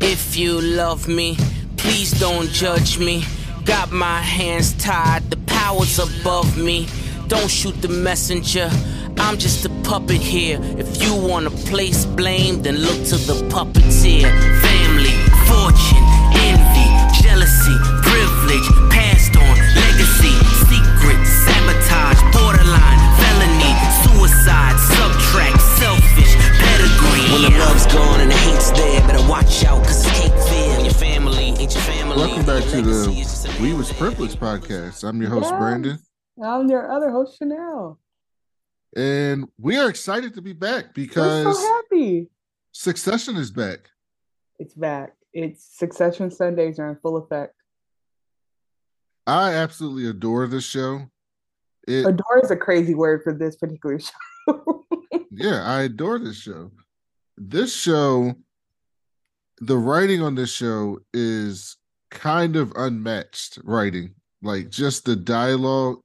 If you love me, please don't judge me. Got my hands tied, the power's above me. Don't shoot the messenger. I'm just a puppet here. If you wanna place blame, then look to the puppeteer. Family, fortune, envy, jealousy, privilege, passed on, legacy, secret, sabotage, borderline, felony, suicide, subtract, selfish, pedigree. When the love's gone and the hate's there, better watch out, cause it's cake fear. Your family ain't your family. Welcome back to Legacy is just the We Was Privileged podcast. I'm your host, Yeah. Brandon, I'm your other host, Chanel. and we are excited to be back because We're because so happy. Succession is back. It's back. It's Succession Sundays are in full effect. I absolutely adore this show. It, Adore is a crazy word for this particular show. Yeah, I adore this show. This show, the writing on this show is kind of unmatched writing. Like just the dialogue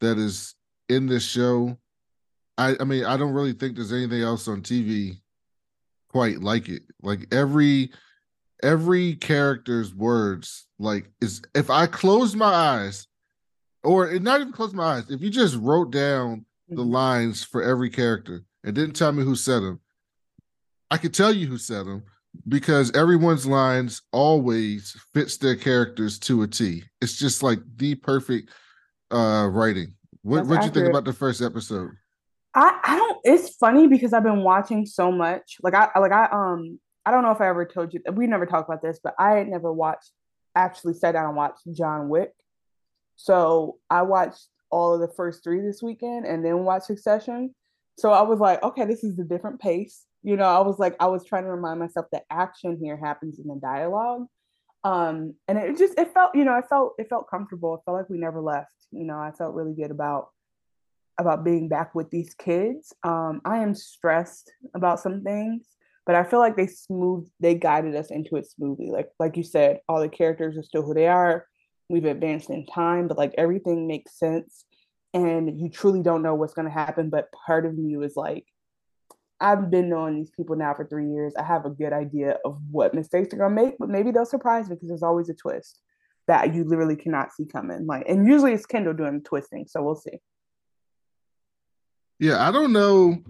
that is in this show. I, I mean, I don't really think there's anything else on TV quite like it. Like every every character's words, like is if I close my eyes, or not even close my eyes, if you just wrote down the Mhm. lines for every character and didn't tell me who said them, I could tell you who said them because everyone's lines always fits their characters to a T. It's just like the perfect uh writing. What what'd you think about the first episode? I, I don't it's funny because I've been watching so much. Like I like I um I don't know if I ever told you we never talked about this, but I had never watched actually sat down and watched John Wick. So I watched all of the first three this weekend and then watch Succession. So I was like, okay, this is a different pace. You know, I was like, I was trying to remind myself that action here happens in the dialogue. Um, and it just it felt, you know, it felt it felt comfortable. It felt like we never left. You know, I felt really good about about being back with these kids. Um, I am stressed about some things, but I feel like they smooth they guided us into it smoothly. Like like you said, all the characters are still who they are. We've advanced in time, but like everything makes sense. And you truly don't know what's gonna happen. But part of you is like, I've been knowing these people now for three years. I have a good idea of what mistakes they're gonna make, but maybe they'll surprise me because there's always a twist that you literally cannot see coming. Like, and usually it's Kendall doing the twisting, so we'll see. Yeah, I don't know.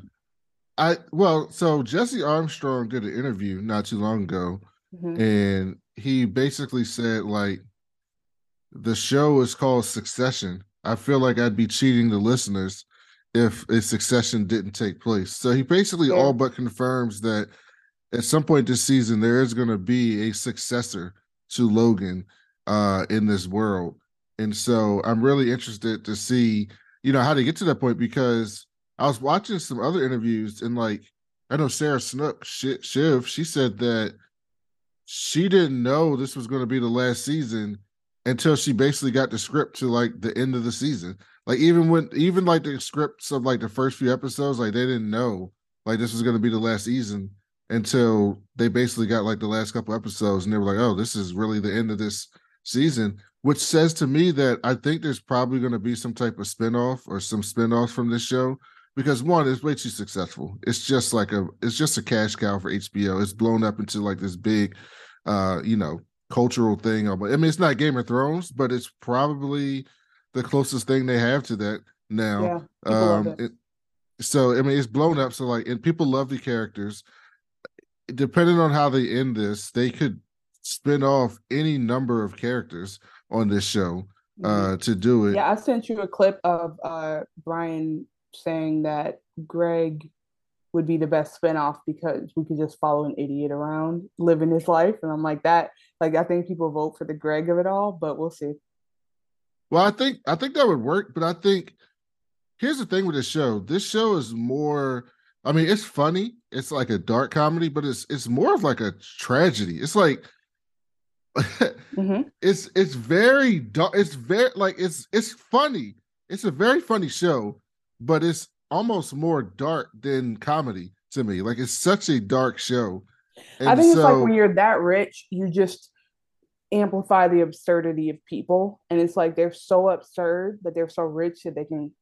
I well, so Jesse Armstrong did an interview not too long ago, Mhm. and he basically said like the show is called Succession. I feel like I'd be cheating the listeners if a succession didn't take place. So he basically Yeah. all but confirms that at some point this season there is going to be a successor to Logan uh in this world. And so I'm really interested to see, you know, how to get to that point because I was watching some other interviews and like I know Sarah Snook, Shiv, she said that she didn't know this was going to be the last season until she basically got the script to like the end of the season. Like even when even like the scripts of like the first few episodes, like they didn't know like this was to be the last season until they basically got like the last couple episodes and they were like, "Oh, this is really the end of this season," which says to me that I think there's probably to be some type of spinoff or some spinoffs from this show because one, it's way too successful. It's just like a it's just a cash cow for HBO. It's blown up into like this big uh, you know, cultural thing. I mean, it's not Game of Thrones, but it's probably the closest thing they have to that now. Yeah, Um, it. it, so I mean, it's blown up. So like, and people love the characters. Depending on how they end this, they could spin off any number of characters on this show Mhm. uh to do it. Yeah, I sent you a clip of uh, Brian saying that Greg would be the best spinoff because we could just follow an idiot around living his life. And I'm like that. Like I think people vote for the Greg of it all, but we'll see. Well, I think I think that would work, but I think here's the thing with this show. This show is more I mean, it's funny. It's like a dark comedy, but it's it's more of like a tragedy. It's like hmm it's it's very dark. It's very like it's it's funny. It's a very funny show, but it's almost more dark than comedy to me. Like it's such a dark show. I And think it's like when you're that rich, you just amplify the absurdity of people. And it's like they're so absurd, but they're so rich that they can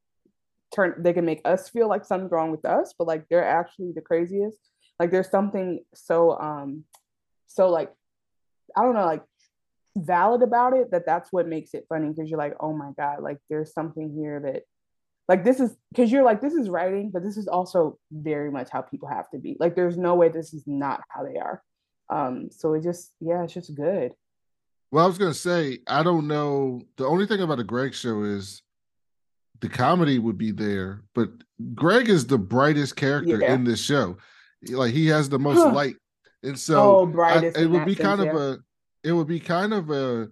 turn they can make us feel like something's wrong with us, but like they're actually the craziest. Like there's something so um so like I don't know, like valid about it that that's what makes it funny because you're like, oh my god, like there's something here that like this is because you're like this is writing, but this is also very much how people have to be. Like there's no way this is not how they are. Um, so it just yeah, it's just good. Well, I was gonna say I don't know. The only thing about a Greg show is the comedy would be there, but Greg is the brightest character yeah. in this show. Like he has the most light, and so oh, brightest I, it would be kind of a it would be kind of a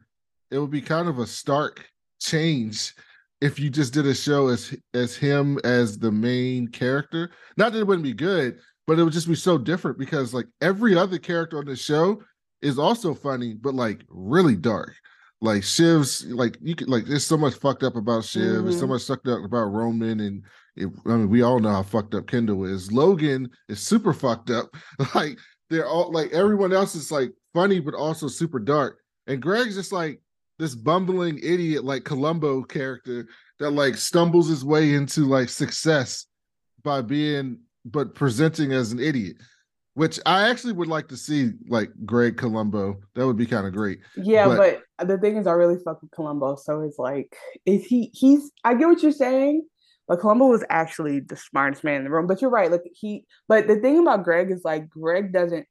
it would be kind of a stark change if you just did a show as as him as the main character. Not that it wouldn't be good, but it would just be so different because like every other character on the show is also funny, but like really dark. Like Shiv's, like you could like there's so much fucked up about Shiv, mm-hmm. there's so much fucked up about Roman, and it, I mean we all know how fucked up Kendall is. Logan is super fucked up. Like they're all like everyone else is like funny but also super dark. And Greg's just like this bumbling idiot like Columbo character that like stumbles his way into like success by being but presenting as an idiot. Which I actually would like to see like Greg Columbo. That would be kind of great. Yeah, but, but the thing is I really fuck with Columbo. So it's like is he he's I get what you're saying, but Columbo was actually the smartest man in the room. But you're right. Like he but the thing about Greg is like Greg doesn't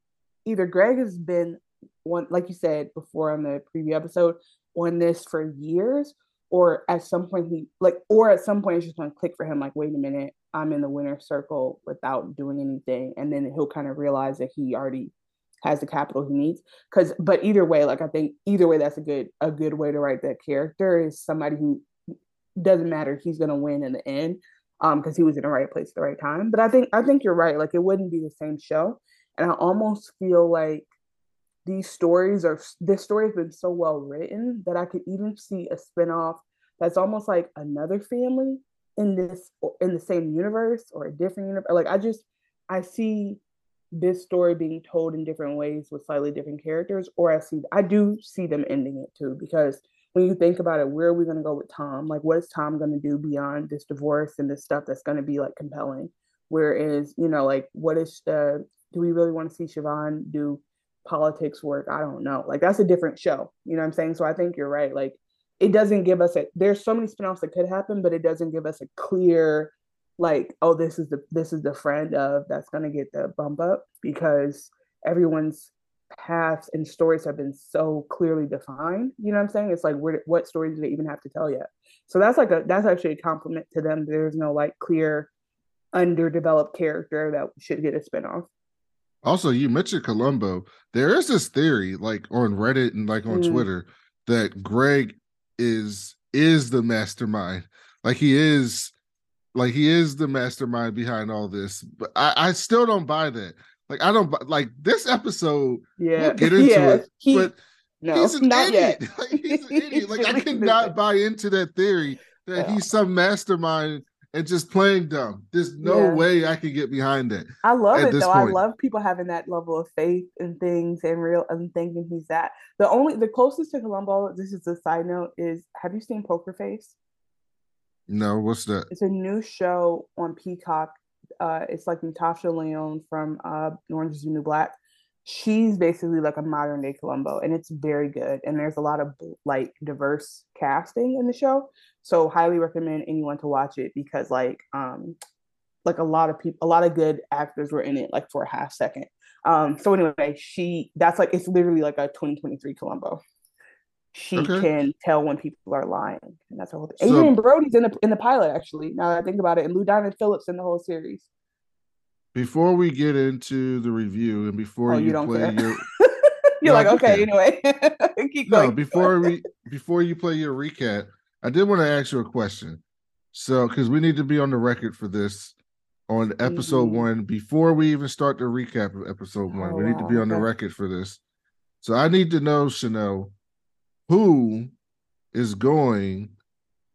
either Greg has been one like you said before on the preview episode on this for years or at some point he like or at some point it's just to click for him like wait a minute i'm in the winner circle without doing anything. And then he'll kind of realize that he already has the capital he needs. Because but either way like i think either way that's a good a good way to write that character is somebody who doesn't matter he's to win in the end um because he was in the right place at the right time. But i think i think you're right like it wouldn't be the same show. And i almost feel like these stories are this story has been so well written that I could even see a spinoff that's almost like another family in this in the same universe or a different universe. Like I just I see this story being told in different ways with slightly different characters, or I see I do see them ending it too because when you think about it, where are we going to go with Tom? Like, what is Tom going to do beyond this divorce and this stuff that's going to be like compelling? Whereas, you know, like, what is uh, do we really want to see Siobhan do politics work. I don't know. Like that's a different show. You know what I'm saying? So I think you're right. Like it doesn't give us a there's so many spinoffs that could happen, but it doesn't give us a clear like, oh, this is the this is the friend of that's gonna get the bump up because everyone's paths and stories have been so clearly defined. You know what I'm saying? It's like where what story do they even have to tell yet? So that's like a that's actually a compliment to them. There's no like clear underdeveloped character that should get a spinoff. Also, you mentioned Columbo. There is this theory, like on Reddit and like on mm. Twitter, that Greg is is the mastermind. Like he is, like he is the mastermind behind all this. But I, I still don't buy that. Like I don't like this episode. Yeah, we'll get into yeah. it, he, but no, he's an idiot. Yet. Like, he's an idiot. Like I cannot buy into that theory that yeah. he's some mastermind and just playing dumb. There's no yeah. way I can get behind it. I love it though. Point. I love people having that level of faith in things and real and thinking he's that. The only the closest to Columbo, this is a side note, is have you seen Poker Face? No, what's that? It's a new show on Peacock. Uh, it's like Natasha Lyonne from uh, Orange is the New Black. She's basically like a modern day Columbo, and it's very good. And there's a lot of like diverse casting in the show. So highly recommend anyone to watch it because like um like a lot of people a lot of good actors were in it like for a half second. Um so anyway, she that's like it's literally like a 2023 Columbo. She okay. can tell when people are lying. And that's her whole thing. So, Adrien Brody's in the in the pilot actually. Now that I think about it, and Lou Diamond Phillips in the whole series. Before we get into the review and before oh, you, you play care. your You're no, like, okay, anyway. No, before we before you play your recap, I did want to ask you a question. So, because we need to be on the record for this on episode mm-hmm. one before we even start the recap of episode one. Oh, we need to be on the record for this. So, I need to know, Chanel, who is going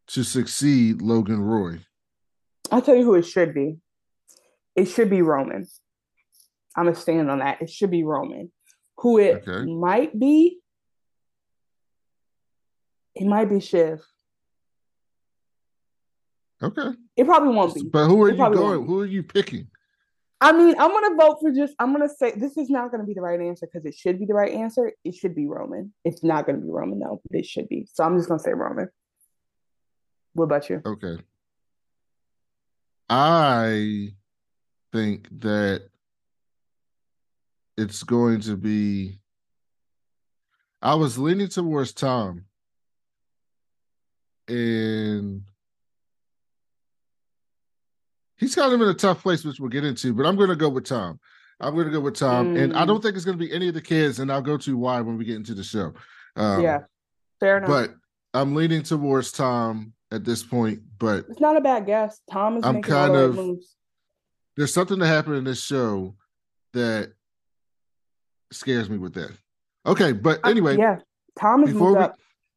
to succeed Logan Roy? I'll tell you who it should be. It should be Roman. I'm gonna stand on that. It should be Roman. Who it okay. might be, it might be Shiv. Okay. It probably won't be. But who are it you going? Who are you picking? I mean, I'm gonna vote for just. I'm gonna say this is not gonna be the right answer because it should be the right answer. It should be Roman. It's not gonna be Roman though, but it should be. So I'm just gonna say Roman. What about you? Okay. I think that it's going to be. I was leaning towards Tom, and he's kind of in a tough place, which we'll get into. But I'm going to go with Tom. I'm going to go with Tom, mm. and I don't mm. think it's going to be any of the kids, and I'll go to why when we get into the show. Um, yeah, fair enough. But I'm leaning towards Tom at this point, but it's not a bad guess. Tom is I'm kind of moves. there's something that happened in this show that scares me with that. Okay, but anyway, uh, yeah, Tom is moved we, up.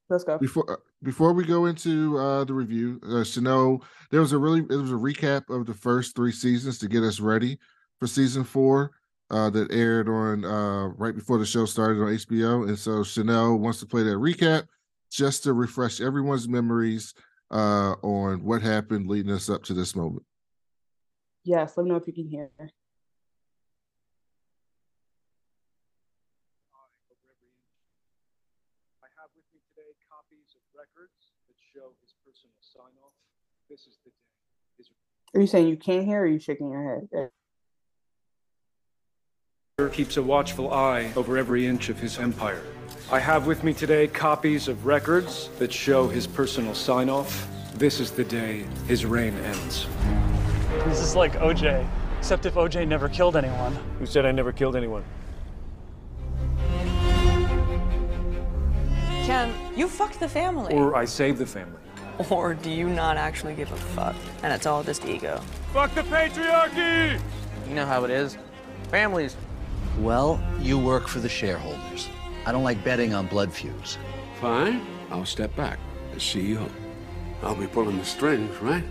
Let's go before before we go into uh, the review. Uh, Chanel, there was a really it was a recap of the first three seasons to get us ready for season four. Uh, that aired on uh, right before the show started on HBO, and so Chanel wants to play that recap just to refresh everyone's memories uh, on what happened leading us up to this moment. Yes, let me know if you can hear. This is the day. His... Are you saying you can't hear or are you shaking your head? Keeps a watchful eye over every inch of his empire. I have with me today copies of records that show his personal sign off. This is the day his reign ends. This is like OJ, except if OJ never killed anyone. Who said I never killed anyone? Ken, you fucked the family. Or I saved the family. Or do you not actually give a fuck? And it's all just ego. Fuck the patriarchy! You know how it is. Families. Well, you work for the shareholders. I don't like betting on blood feuds. Fine. I'll step back as CEO. I'll be pulling the strings, right?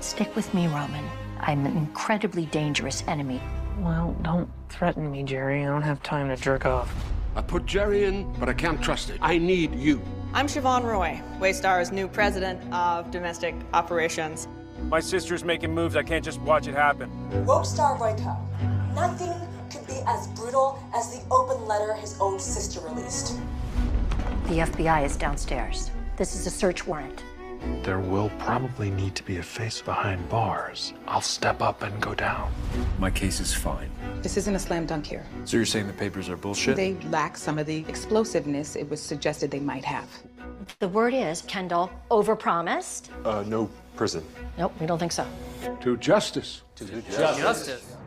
Stick with me, Roman. I'm an incredibly dangerous enemy. Well, don't threaten me, Gerri. I don't have time to jerk off. I put Gerri in, but I can't trust it. I need you. I'm Siobhan Roy, Waystar's new president of domestic operations. My sister's making moves. I can't just watch it happen. Rope Roy Co. Nothing be as brutal as the open letter his own sister released. The FBI is downstairs. This is a search warrant. There will probably need to be a face behind bars. I'll step up and go down. My case is fine. This isn't a slam dunk here. So you're saying the papers are bullshit? They lack some of the explosiveness it was suggested they might have. The word is Kendall overpromised. Uh, no prison. Nope, we don't think so. To justice. To, to justice. justice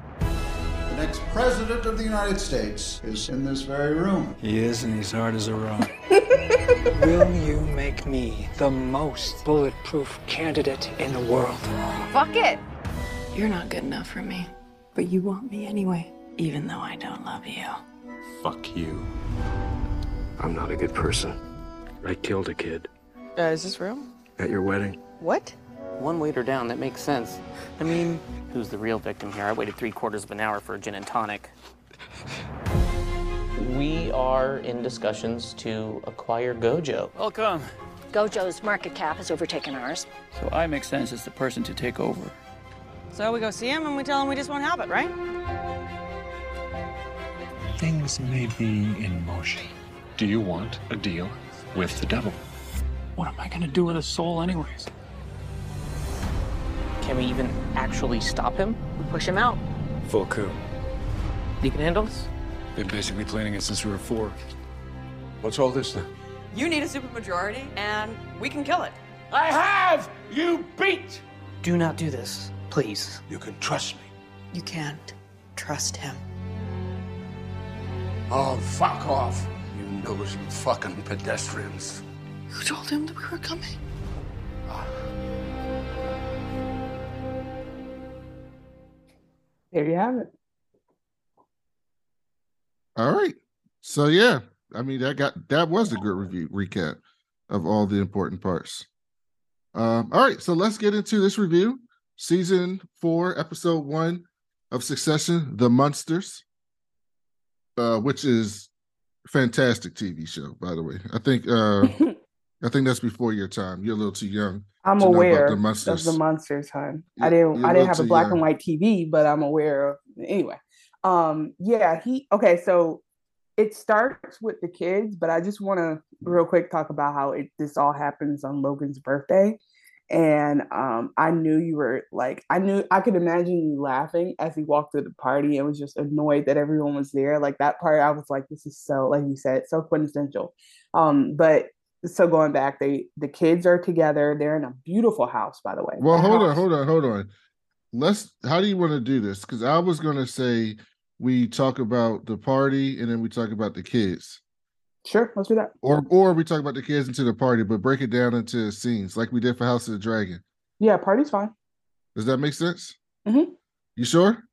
next president of the United States is in this very room. He is, and he's hard as a rock. Will you make me the most bulletproof candidate in the world? Fuck it. You're not good enough for me, but you want me anyway, even though I don't love you. Fuck you. I'm not a good person. I killed a kid. Uh, is this real? At your wedding. What? One waiter down, that makes sense. I mean, who's the real victim here? I waited three quarters of an hour for a gin and tonic. We are in discussions to acquire Gojo. Welcome. Gojo's market cap has overtaken ours. So I make sense as the person to take over. So we go see him and we tell him we just won't have it, right? Things may be in motion. Do you want a deal with the devil? What am I gonna do with a soul anyways? Can we even actually stop him? We push him out. Full coup. You can handle this? Been basically planning it since we were four. What's all this then? You need a supermajority, and we can kill it. I have you beat! Do not do this, please. You can trust me. You can't trust him. Oh, fuck off. You nosy fucking pedestrians. Who told him that we were coming? There you have it. All right. So yeah, I mean that got that was a good review recap of all the important parts. Um, all right, so let's get into this review. Season four, episode one of Succession, The Munsters, uh, which is fantastic TV show, by the way. I think uh I think that's before your time. You're a little too young. I'm to know about aware the of the monsters time. I didn't I didn't have a black young. and white TV, but I'm aware of anyway. Um yeah, he okay, so it starts with the kids, but I just want to real quick talk about how it this all happens on Logan's birthday. And um I knew you were like I knew I could imagine you laughing as he walked through the party and was just annoyed that everyone was there. Like that part I was like this is so like you said so quintessential. Um but so going back they the kids are together. They're in a beautiful house by the way. Well, The hold on, hold on, hold on. Let's. How do you want to do this? Because I was gonna say we talk about the party and then we talk about the kids, Sure, let's do that. or or we talk about the kids into the party, but break it down into scenes like we did for House of the Dragon. Yeah, party's fine. Does that make sense? Mhm. You sure?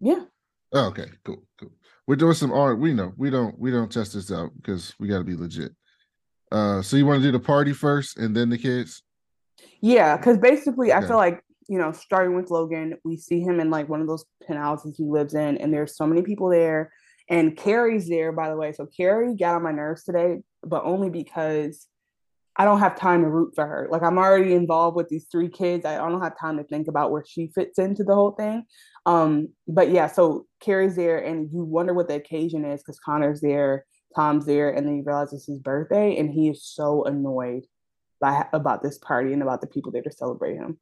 Yeah. Oh, okay, cool, cool. We're doing some art. We know we don't we don't test this out because we got to be legit. Uh, so you want to do the party first and then the kids? Yeah, because basically, I feel like you know, starting with Logan, we see him in like one of those penthouses he lives in, and there's so many people there. And Carrie's there, by the way. So Carrie got on my nerves today, but only because I don't have time to root for her. Like I'm already involved with these three kids. I don't have time to think about where she fits into the whole thing. Um, but yeah, so Carrie's there, and you wonder what the occasion is because Connor's there, Tom's there, and then you realize it's his birthday, and he is so annoyed by about this party and about the people there to celebrate him.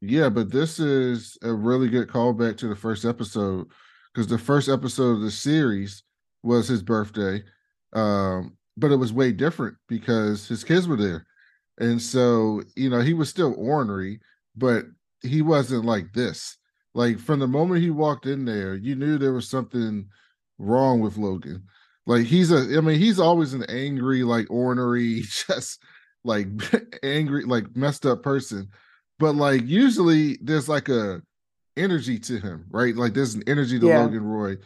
Yeah, but this is a really good callback to the first episode because the first episode of the series was his birthday. Um, but it was way different because his kids were there. And so, you know, he was still ornery, but he wasn't like this. Like from the moment he walked in there, you knew there was something wrong with Logan. Like he's a, I mean, he's always an angry, like ornery, just like angry, like messed up person. But like usually there's like a energy to him, right? Like there's an energy to Yeah. Logan Roy.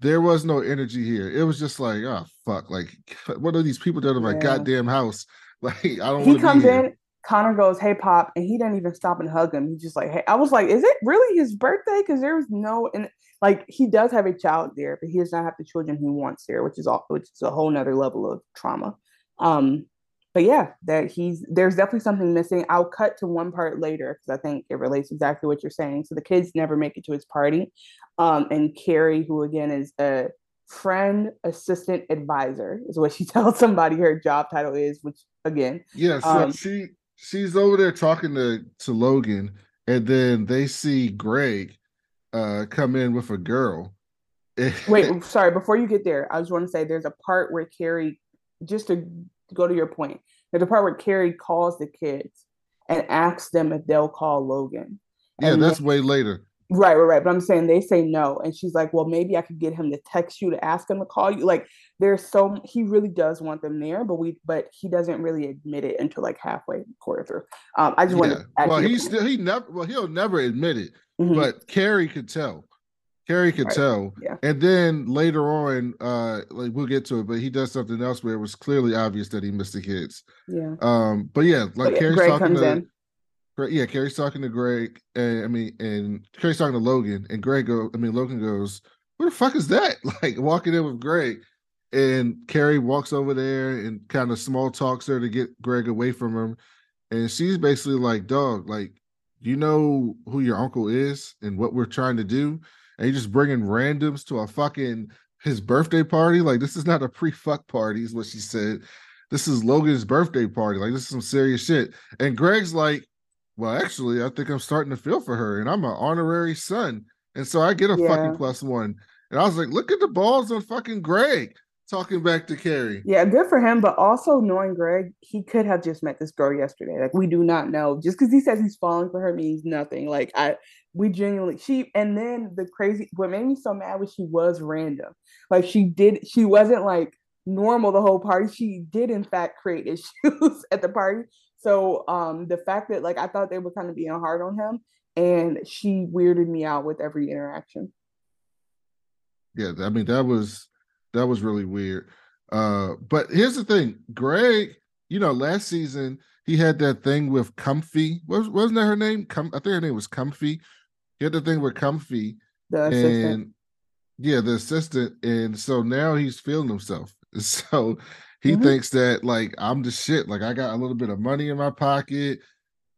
There was no energy here. It was just like, oh fuck, like what are these people doing in my Yeah. goddamn house? Like I don't he want to comes in connor goes hey pop and he doesn't even stop and hug him. He's just like hey i was like is it really his birthday? Because there was no and like he does have a child there but he does not have the children he wants there which is all which is a whole nother level of trauma. Um but yeah that he's there's definitely something missing. I'll cut to one part later because i think it relates exactly what you're saying. So the kids never make it to his party. Um and carrie who again is a friend assistant advisor is what she tells somebody her job title is which again Yeah, so um, she she's over there talking to to Logan, and then they see Greg uh come in with a girl. Wait, sorry. Before you get there, I just want to say there's a part where Carrie, just to go to your point, there's a part where Carrie calls the kids and asks them if they'll call Logan. yeah, And that's they- way later. Right, right, right. But I'm saying they say no, and she's like, "Well, maybe I could get him to text you to ask him to call you." Like, there's so he really does want them there, but we, but he doesn't really admit it until like halfway quarter through. Um, I just want Yeah. to. add to Well, he's still he never well he'll never admit it, Mhm. but Carrie could tell. Carrie could Right. tell. Yeah. And then later on, uh, like we'll get to it, but he does something else where it was clearly obvious that he missed the kids. yeah. Um, but yeah, like But yeah, Carrie's Greg talking comes to in. Yeah, Carrie's talking to Greg, and I mean, and Carrie's talking to Logan, and Greg go, I mean, Logan goes, "What the fuck is that?" Like walking in with Greg, and Carrie walks over there and kind of small talks her to get Greg away from him, and she's basically like, "Dog, like, you know who your uncle is and what we're trying to do, and you just bringing randoms to a fucking his birthday party. Like, this is not a pre-fuck party, is what she said." This is Logan's birthday party. Like, this is some serious shit. And Greg's like, well, actually, I think I'm starting to feel for her, and I'm an honorary son, and so I get a Yeah. fucking plus one. And I was like, look at the balls on fucking Greg talking back to Carrie. Yeah, good for him. But also knowing Greg, he could have just met this girl yesterday. Like we do not know. Just because he says he's falling for her means nothing. Like I, we genuinely she. And then the crazy, what made me so mad was she was random. Like she did, she wasn't like normal the whole party. She did in fact create issues at the party. So um the fact that like I thought they were kind of being hard on him, and she weirded me out with every interaction. Yeah, I mean that was that was really weird. Uh, but here's the thing, Greg. You know, last season he had that thing with Comfy. Was wasn't that her name? Com- I think her name was Comfy. He had the thing with Comfy, The assistant. and yeah, the assistant. And so now he's feeling himself. So he Mhm. thinks that like I'm the shit. Like I got a little bit of money in my pocket.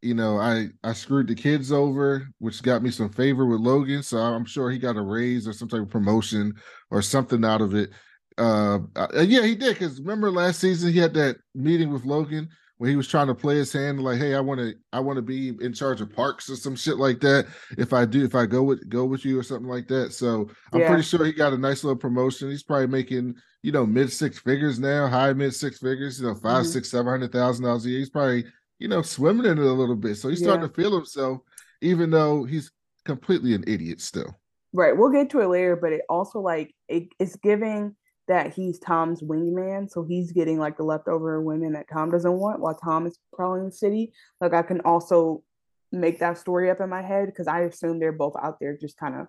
You know, I I screwed the kids over, which got me some favor with Logan. So I'm sure he got a raise or some type of promotion or something out of it. Uh, uh, yeah, he did. Because remember last season he had that meeting with Logan when he was trying to play his hand, like, "Hey, I want to, I want to be in charge of parks or some shit like that. If I do, if I go with go with you or something like that." So I'm Yeah. pretty sure he got a nice little promotion. He's probably making, you know, mid six figures now, high mid six figures. You know, 5 Mhm. six, seven hundred thousand dollars a year. He's probably, you know, swimming in it a little bit. So he's starting Yeah. to feel himself, even though he's completely an idiot still. Right. We'll get to it later, but it also like it, it's giving that he's Tom's wingman, so he's getting like the leftover women that Tom doesn't want while Tom is prowling the city. Like I can also make that story up in my head because I assume they're both out there just kind of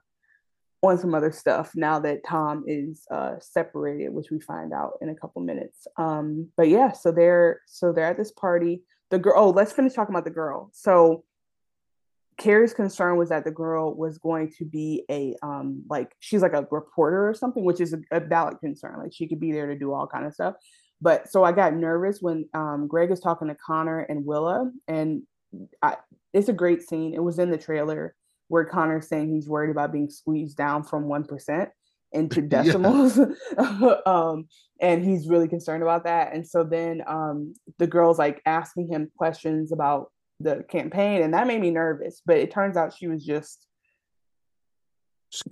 on some other stuff now that Tom is uh separated, which we find out in a couple minutes. Um, but yeah, so they're so they're at this party. The girl oh, let's finish talking about the girl. So Carrie's concern was that the girl was going to be a um like she's like a reporter or something, which is a, a valid concern. Like she could be there to do all kind of stuff. But so I got nervous when um Greg is talking to Connor and Willa, and I, it's a great scene. It was in the trailer where Connor's saying he's worried about being squeezed down from one percent into decimals. um, and he's really concerned about that. And so then um the girl's like asking him questions about the campaign, and that made me nervous. But it turns out she was just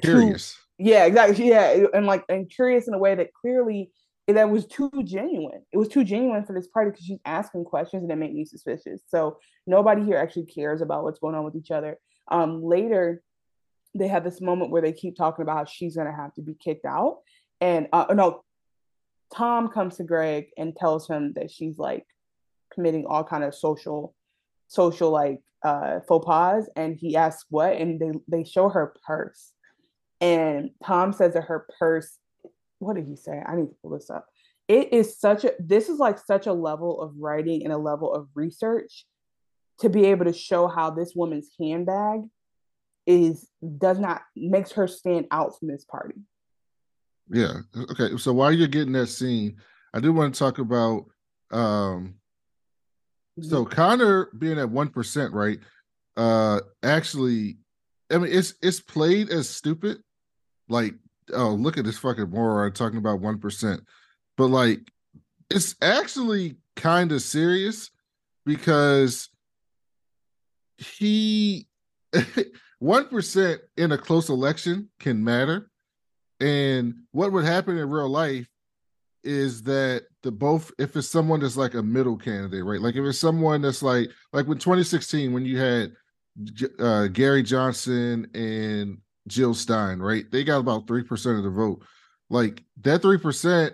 curious. yeah, exactly. Yeah, and like and curious in a way that clearly that was too genuine. It was too genuine for this party because she's asking questions and it made me suspicious. So nobody here actually cares about what's going on with each other. Um, later, they have this moment where they keep talking about how she's gonna have to be kicked out, and uh, no, Tom comes to Greg and tells him that she's like committing all kind of social, social like uh faux pas, and he asks what, and they they show her purse, and Tom says that her purse, what did he say? I need to pull this up. It is such a this is like such a level of writing and a level of research to be able to show how this woman's handbag is does not makes her stand out from this party. Yeah. Okay. So while you're getting that scene, I do want to talk about um so Connor being at one percent, right? Uh actually, I mean it's it's played as stupid. Like, oh, look at this fucking moron talking about one percent. But like it's actually kind of serious because he one percent in a close election can matter. And what would happen in real life is that the both if it's someone that's like a middle candidate, right? Like if it's someone that's like like when 2016 when you had uh, Gary Johnson and Jill Stein, right? They got about three percent of the vote. Like that three percent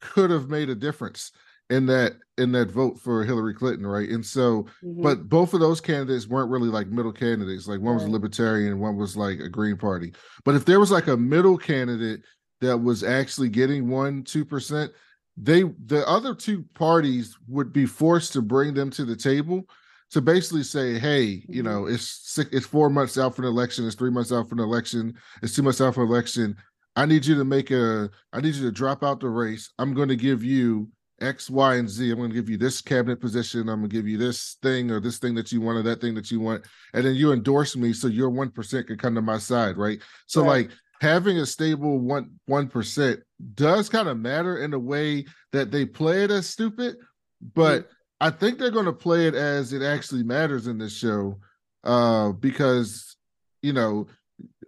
could have made a difference in that in that vote for Hillary Clinton, right? And so, Mhm. but both of those candidates weren't really like middle candidates. Like one was a libertarian, one was like a Green Party. But if there was like a middle candidate that was actually getting one two percent, they the other two parties would be forced to bring them to the table to basically say, hey, you mm-hmm. know, it's six, it's four months out for the election, it's three months out for the election, it's two months out for election. I need you to make a, I need you to drop out the race. I'm going to give you X, Y, and Z. I'm going to give you this cabinet position. I'm going to give you this thing or this thing that you want or that thing that you want. And then you endorse me so your 1% can come to my side, right? So, Right. like, having a stable one one percent does kind of matter in a way that they play it as stupid, but I think they're going to play it as it actually matters in this show, uh, because you know,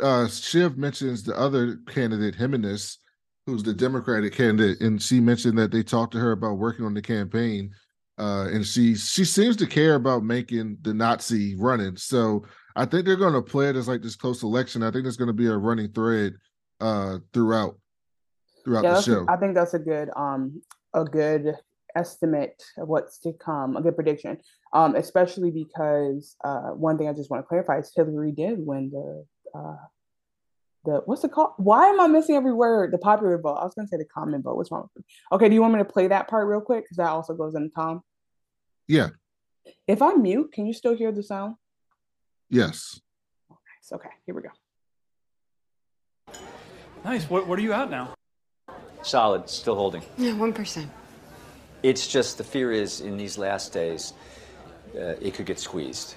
uh, Shiv mentions the other candidate, Jimenez, who's the Democratic candidate, and she mentioned that they talked to her about working on the campaign, uh, and she she seems to care about making the Nazi running. So I think they're going to play it as like this close election. I think there's going to be a running thread uh, throughout throughout yeah, the show. I think that's a good um a good estimate of what's to come, a good prediction. Um, especially because uh one thing I just want to clarify is Hillary did win the uh the what's it called? Why am I missing every word? The popular vote. I was gonna say the common vote. What's wrong with me? Okay, do you want me to play that part real quick? Because that also goes into Tom. yeah. If I mute, can you still hear the sound? Yes. Okay, here we go. Nice. What, what are you at now? Solid, still holding. Yeah, 1%. It's just the fear is in these last days, uh, it could get squeezed.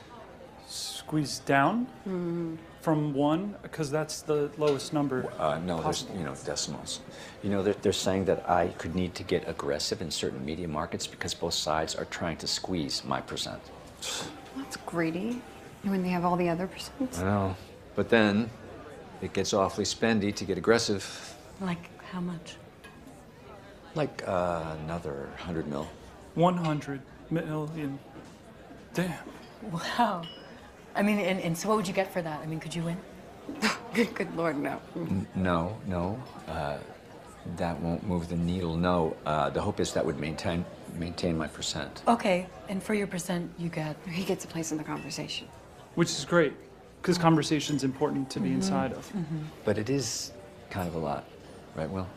Squeezed down Mm-hmm. from one, because that's the lowest number. Uh, no, there's, you know, decimals. You know, they're, they're saying that I could need to get aggressive in certain media markets because both sides are trying to squeeze my percent. That's greedy when they have all the other percents. I know. But then it gets awfully spendy to get aggressive. Like how much? Like uh, another 100 mil. 100 million. Damn. Wow. I mean, and, and so what would you get for that? I mean, could you win? good, good lord, no. N- No, no. Uh, that won't move the needle. No. Uh, the hope is that would maintain maintain my percent. Okay, and for your percent, you get. He gets a place in the conversation. Which is great, because conversation's important to be Mhm. inside of. But it is kind of a lot, right, Will?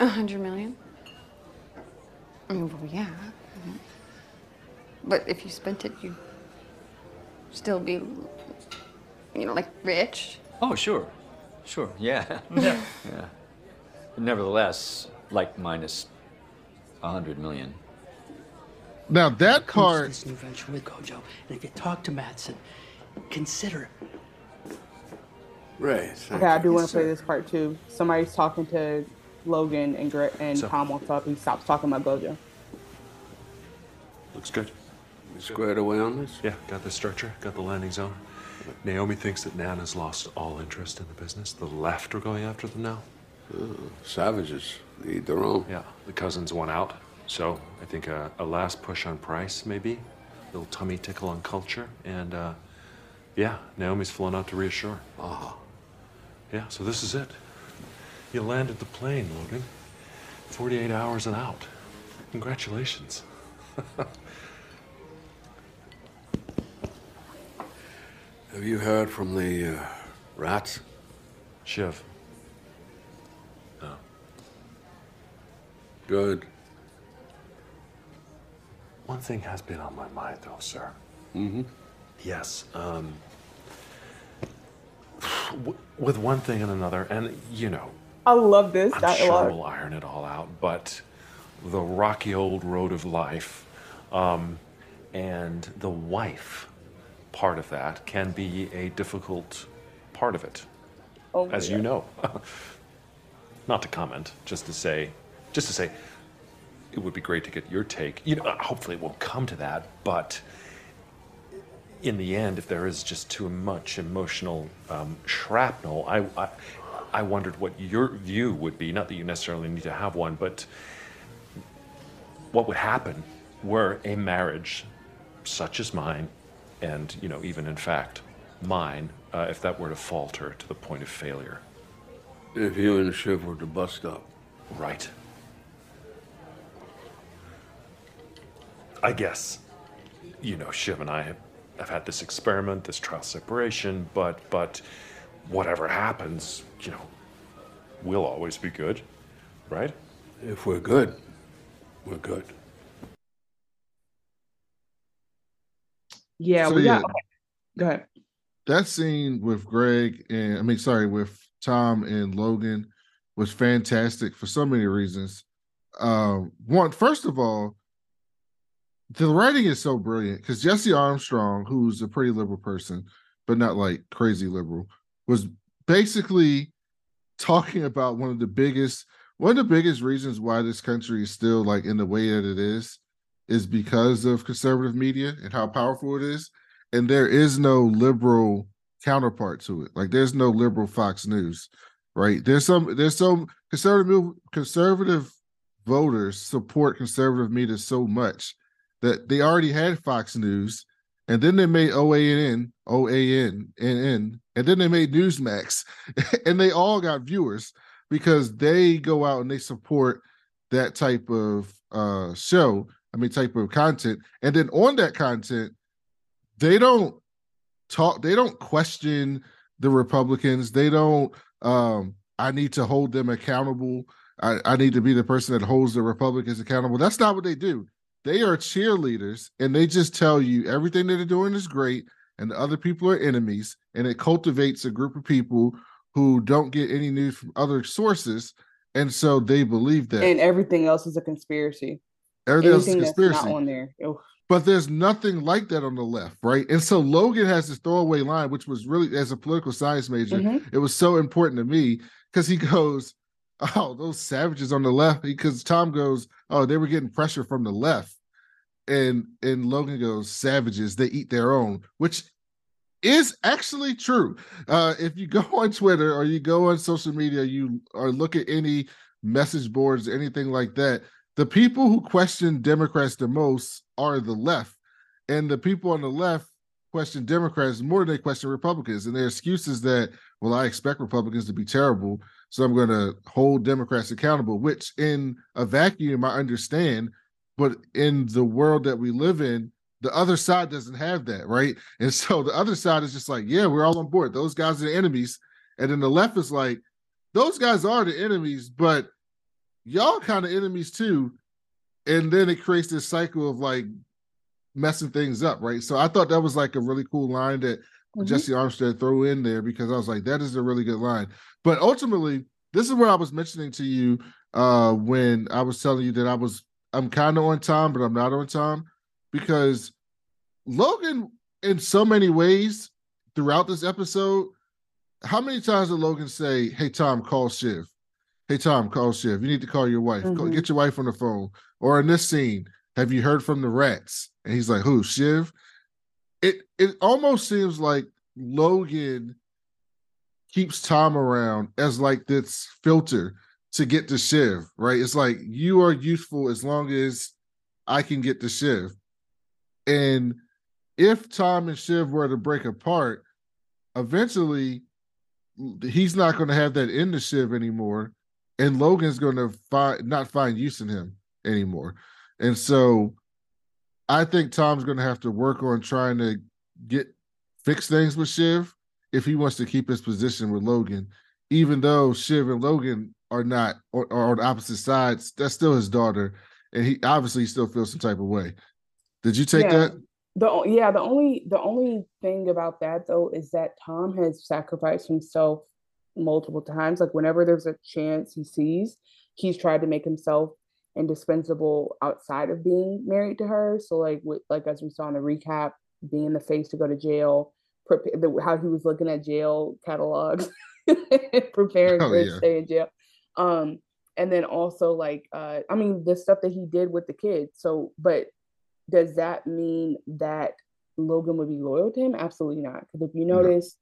A hundred million? I mean, well, yeah. But if you spent it, you'd still be, you know, like rich. Oh, sure. Sure, yeah. Yeah. yeah. But nevertheless, like minus a hundred million. Now that comes to part, This new venture with Gojo, and if you talk to Matsson, consider it. Right. Okay, I do want to play this part too. Somebody's talking to Logan and Gre- and So- Tom walks up. He stops talking about Gojo. Looks good. We Squared away on this? Yeah, got the structure, got the landing zone. Naomi thinks that Nan has lost all interest in the business. The left are going after them now. savages. They eat their own. Yeah, the cousins won out. So I think a, a last push on price, maybe. A little tummy tickle on culture. And uh, yeah, Naomi's flown out to reassure. Ah. Yeah, so this is it. You landed the plane, Logan. 48 hours and out. Congratulations. Have you heard from the uh, rats? Shiv. No. Good. One thing has been on my mind, though, sir. Mm-hmm. Yes. Um, with one thing and another, and you know, I love this I'm dialogue. sure we'll iron it all out, but the rocky old road of life um, and the wife part of that can be a difficult part of it, Oh, as yeah. you know. Not to comment, just to say, just to say, it would be great to get your take. You know, hopefully it won't come to that, but in the end, if there is just too much emotional um, shrapnel, I, I, I wondered what your view would be. Not that you necessarily need to have one, but what would happen were a marriage such as mine, and you know, even in fact, mine, uh, if that were to falter to the point of failure. If you and Shiv were to bust up. Right. I guess, you know, Shiv and I have, have had this experiment, this trial separation, but but whatever happens, you know, we'll always be good, right? If we're good, we're good. Yeah, So, we yeah. got. Okay. Go ahead. that scene with Greg and I mean, sorry, with Tom and Logan was fantastic for so many reasons. Um, one, first of all, the writing is so brilliant because Jesse Armstrong, who's a pretty liberal person, but not like crazy liberal, was basically talking about one of the biggest one of the biggest reasons why this country is still like in the way that it is is because of conservative media and how powerful it is and there is no liberal counterpart to it. Like there's no liberal fox news right? There's some there's some conservative conservative voters support conservative media so much that they already had fox news and then they made oann oann and then they made newsmax and they all got viewers because they go out and they support that type of uh show i mean type of content. And then on that content they don't talk they don't question the republicans. They don't um i need to hold them accountable. I, I need to be the person that holds the republicans accountable. That's not what they do they are cheerleaders and they just tell you everything that they're doing is great and the other people are enemies and it cultivates a group of people who don't get any news from other sources And so they believe that. And everything else is a conspiracy. Everything else is conspiracy. That's not on there. Oof. But there's nothing like that on the left, right? And so Logan has this throwaway line, which was really, as a political science major, Mhm. it was so important to me because he goes, "Oh, those savages on the left." Because Tom goes, "Oh, they were getting pressure from the left," and and Logan goes, "Savages, they eat their own," which is actually true. Uh, if you go on Twitter or you go on social media, you or look at any message boards, anything like that, the people who question Democrats the most are the left, and the people on the left question Democrats more than they question Republicans. And their excuse is that, well, I expect Republicans to be terrible, so I'm going to hold Democrats accountable. Which, in a vacuum, I understand, but in the world that we live in, the other side doesn't have that, right? And so the other side is just like, yeah, we're all on board. Those guys are the enemies. And then the left is like, those guys are the enemies, but y'all kind of enemies too. And then it creates this cycle of like messing things up, right? So I thought that was like a really cool line that Mhm. Jesse Armstrong threw in there because I was like, that is a really good line. But ultimately, this is what I was mentioning to you uh when I was telling you that I was I'm kind of on time, but I'm not on time because Logan, in so many ways throughout this episode, how many times did Logan say, Hey Tom, call Shiv? Hey Tom, call Shiv. You need to call your wife. Mhm. get your wife on the phone. Or in this scene, have you heard from the rats? And he's like, Who, Shiv? It it almost seems like Logan keeps Tom around as like this filter to get to Shiv, right? It's like you are useful as long as I can get to Shiv. And if Tom and Shiv were to break apart, eventually he's not going to have that in the Shiv anymore, and Logan's going to find not find use in him anymore. And so I think Tom's going to have to work on trying to get fix things with Shiv if he wants to keep his position with Logan, even though Shiv and Logan are not or are on opposite sides. That's still his daughter, and he obviously still feels some type of way. Did you take Yeah. that? The yeah, the only the only thing about that though is that Tom has sacrificed himself multiple times. Like whenever there's a chance he sees, he's tried to make himself indispensable outside of being married to her. So like with like as we saw in the recap, being the face to go to jail, the, how he was looking at jail catalogs, preparing Oh, for his yeah. stay in jail. Um, and then also like uh, I mean the stuff that he did with the kids. So, but does that mean that Logan would be loyal to him? Absolutely not. Because if you notice,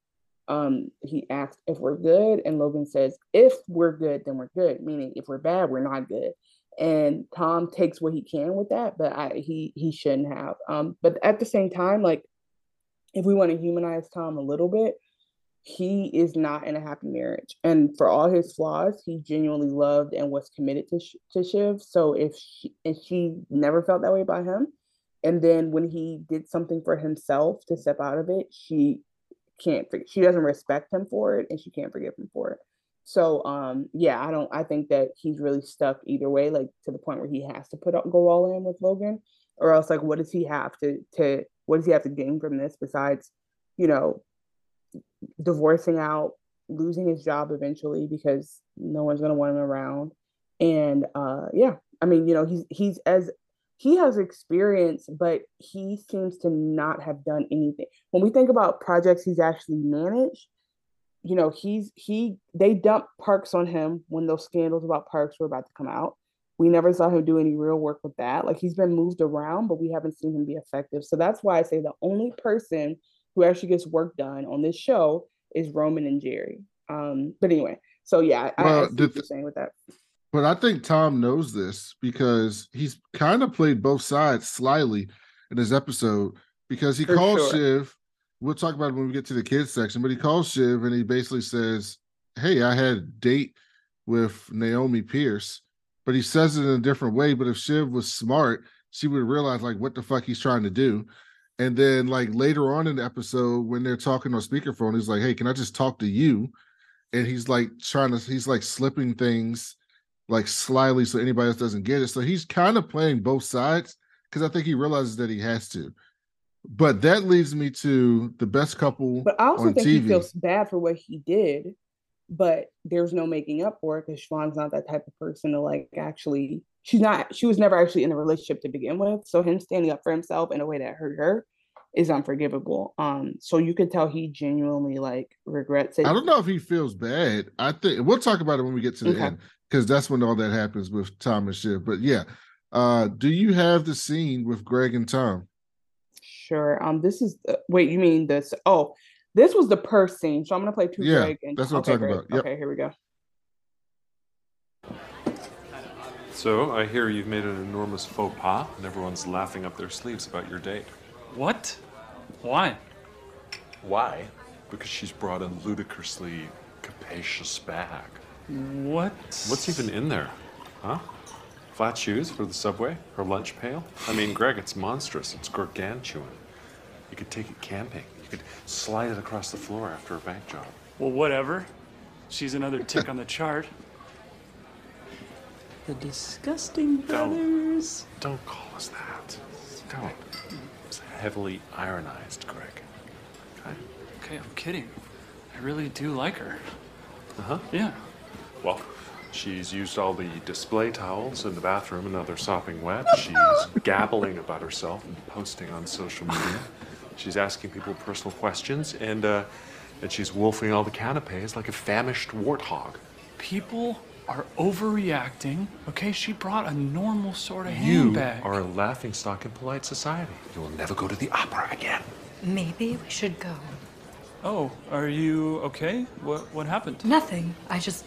um, he asked if we're good, and Logan says, if we're good, then we're good. Meaning, if we're bad, we're not good. And Tom takes what he can with that, but I, he he shouldn't have. Um, but at the same time, like if we want to humanize Tom a little bit, he is not in a happy marriage. And for all his flaws, he genuinely loved and was committed to, to Shiv. So if she, and she never felt that way about him, and then when he did something for himself to step out of it, she can't, she doesn't respect him for it and she can't forgive him for it. So um yeah, I don't I think that he's really stuck either way, like to the point where he has to put up go all in with Logan, or else like what does he have to to what does he have to gain from this besides, you know, divorcing out, losing his job eventually because no one's gonna want him around. And uh yeah, I mean, you know, he's he's as he has experience, but he seems to not have done anything. When we think about projects he's actually managed, you know, he's he they dumped Parks on him when those scandals about Parks were about to come out. We never saw him do any real work with that. Like he's been moved around, but we haven't seen him be effective. So that's why I say the only person who actually gets work done on this show is Roman and Gerri. Um, but anyway, so yeah, I, I Well, the what you're saying with that. But I think Tom knows this because he's kind of played both sides slyly in his episode because he For calls sure. Shiv. We'll talk about it when we get to the kids section, but he calls Shiv and he basically says, Hey, I had a date with Naomi Pierce, but he says it in a different way. But if Shiv was smart, she would realize like what the fuck he's trying to do. And then like later on in the episode, when they're talking on speakerphone, he's like, Hey, can I just talk to you? And he's like trying to, he's like slipping things like slyly so anybody else doesn't get it. So he's kind of playing both sides because I think he realizes that he has to. But that leads me to the best couple But I also think TV. he feels bad for what he did. but there's no making up for it because Siobhan's not that type of person to like actually. She's not. She was never actually in a relationship to begin with. So him standing up for himself in a way that hurt her is unforgivable. Um, so you could tell he genuinely like regrets it. I don't know if he feels bad. I think we'll talk about it when we get to the Okay. end because that's when all that happens with Tom and Shiv. But yeah, uh, do you have the scene with Greg and Tom? Sure. Um, this is the, wait. You mean this? Oh, this was the purse scene. So I'm gonna play two Yeah, Greg and that's what I'm talking great. about. Yep. Okay, here we go. So I hear you've made an enormous faux pas, and everyone's laughing up their sleeves about your date. What? Why? Why? Because she's brought a ludicrously capacious bag. What? What's even in there? Huh? Flat shoes for the subway? Her lunch pail? I mean, Greg, it's monstrous. It's gargantuan. You could take it camping. You could slide it across the floor after a bank job. Well, whatever. She's another tick on the chart. The disgusting brothers. Don't call us that. Don't. It's heavily ironized, Greg. Okay? Okay, I'm kidding. I really do like her. Uh huh. Yeah. Well, she's used all the display towels in the bathroom and now they're sopping wet. She's gabbling about herself and posting on social media. She's asking people personal questions and uh, and she's wolfing all the canapes like a famished warthog. People are overreacting. Okay, she brought a normal sort of You handbag. are a laughing stock in polite society. You will never go to the opera again. Maybe we should go. Oh, are you okay? What what happened? Nothing. I just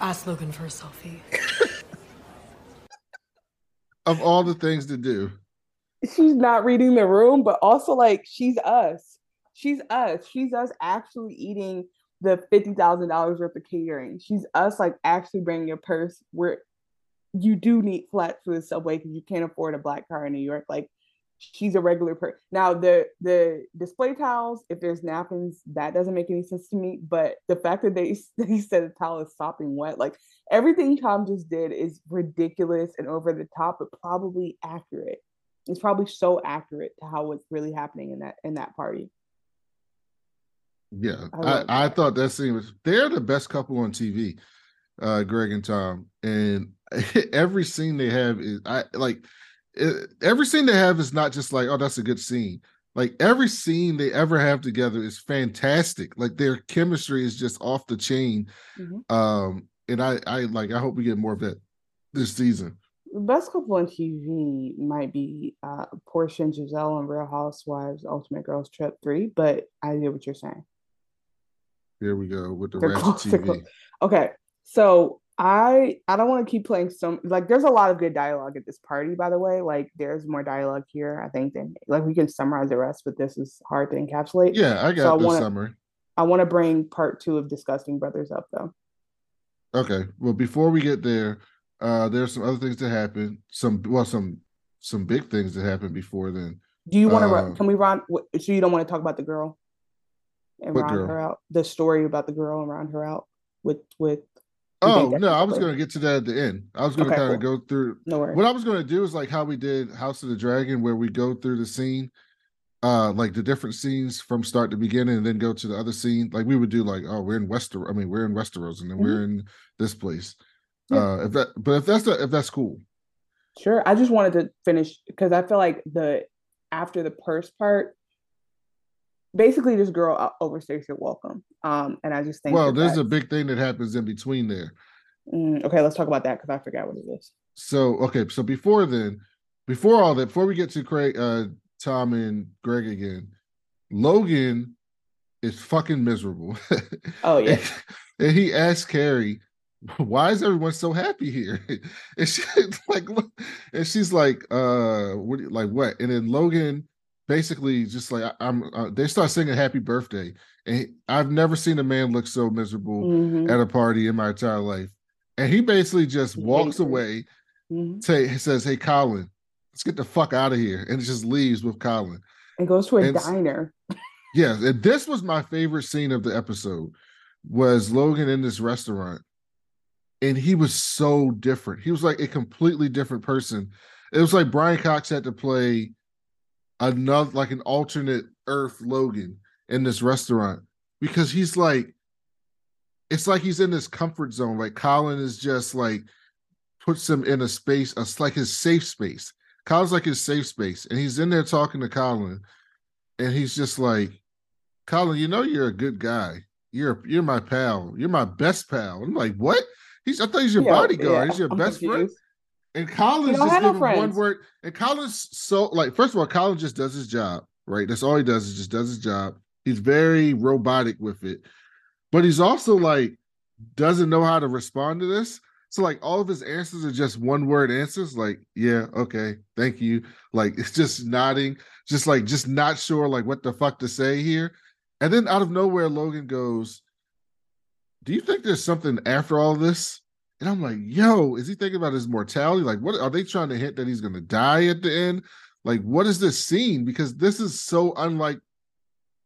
asked Logan for a selfie. Of all the things to do, She's not reading the room, but also like she's us. She's us. She's us actually eating the fifty thousand dollars worth of catering. She's us like actually bringing a purse where you do need flat for the subway because you can't afford a black car in New York. Like she's a regular person. Now the the display towels, if there's napkins, that doesn't make any sense to me. But the fact that they they said the towel is sopping wet, like everything Tom just did is ridiculous and over the top, but probably accurate. It's probably so accurate to how what's really happening in that in that party. Yeah, I I, I, thought that scene was. They're the best couple on TV, uh, Greg and Tom, and every scene they have is I like. It, every scene they have is not just like, oh, that's a good scene. Like every scene they ever have together is fantastic. Like their chemistry is just off the chain. Mhm. Um, and I, I like. I hope we get more of that this season. The best couple on TV might be uh, Porsha and Gizelle on Real Housewives Ultimate Girls Trip 3, but I get what you're saying. Here we go with the They're close, TV. close. Okay, so I I don't want to keep playing some like there's a lot of good dialogue at this party, by the way. Like there's more dialogue here, I think, than like we can summarize the rest, but this is hard to encapsulate. Yeah, I got so the wanna, summary. I want to bring part two of Disgusting Brothers up though. Okay. Well, before we get there, uh, there's some other things that happen. Some well, some some big things that happened before then. Do you want to? Uh, can we run? So you don't want to talk about the girl and What round girl? her out? The story about the girl and round her out with with. Oh no, I was going to get to that at the end. I was going to Okay, kind of cool. go through. No worries. What I was going to do is like how we did House of the Dragon, where we go through the scene, uh, like the different scenes from start to beginning, and then go to the other scene. Like we would do, like oh, we're in Westeros. I mean, we're in Westeros, and then we're in this place. Yeah. Uh, if that, but if that's the, if that's cool, Sure. I just wanted to finish because I feel like the after the purse part, basically this girl o- overstays her welcome. Um, and I just think well, that there's a big thing that happens in between there. Mm, okay, let's talk about that because I forgot what it is. So okay, so before then, before all that, before we get to Craig, uh, Tom and Greg again, Logan is fucking miserable. Oh yeah. and he asks Kerry, "Why is everyone so happy here?" And she like, and she's like, "Uh, what? Like what?" And then Logan basically just like, I, "I'm." Uh, they start singing "Happy Birthday," and he- I've never seen a man look so miserable Mhm. at a party in my entire life. And he basically just walks away, Mhm. say he says, "Hey, Colin, let's get the fuck out of here," and just leaves with Colin. And goes to a And diner. Yeah, and this was my favorite scene of the episode was Logan in this restaurant. And he was so different. He was like a completely different person. It was like Brian Cox had to play another like an alternate Earth Logan in this restaurant because he's like it's like he's in this comfort zone. Like Colin is just like puts him in a space, it's like his safe space. Colin's like his safe space, and he's in there talking to Colin, and he's just like, Colin, you know you're a good guy. You're you're my pal. You're my best pal. I'm like, what? He's I thought he's your yeah, bodyguard. Yeah, he's your I'm best confused. friend. And Colin's just giving no one word. And Colin's so like, first of all, Colin just does his job, right? That's all he does is just does his job. He's very robotic with it, but he's also like doesn't know how to respond to this. So like all of his answers are just one word answers, like yeah, okay, thank you. Like it's just nodding, just like just not sure like what the fuck to say here. And then out of nowhere, Logan goes, "Do you think there's something after all this?" And I'm like, "Yo, is he thinking about his mortality? Like, what are they trying to hint that he's going to die at the end? Like, what is this scene? Because this is so unlike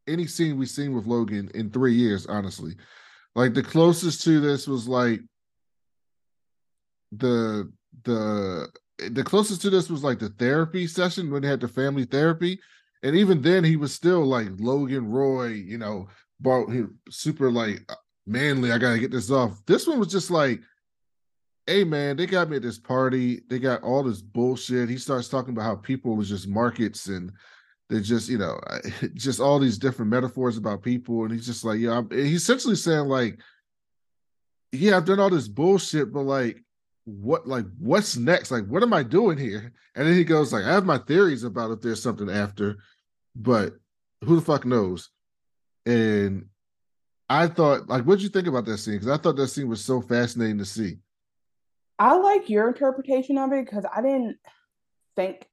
any scene we've seen with Logan in three years, honestly. Like the closest to this was like the the the closest to this was like the therapy session when they had the family therapy. And even then he was still like Logan Roy, you know, brought him super like uh, manly. I gotta get this off. This one was just like, hey man, they got me at this party. They got all this bullshit. He starts talking about how people was just markets and they're just you know just all these different metaphors about people. And he's just like yeah he's essentially saying like yeah i've done all this bullshit but like what like what's next? Like what am i doing here? And then he goes like i have my theories about if there's something after but who the fuck knows? And i thought like what'd you think about that scene? Because i thought that scene was so fascinating to see i like your interpretation of it because i didn't think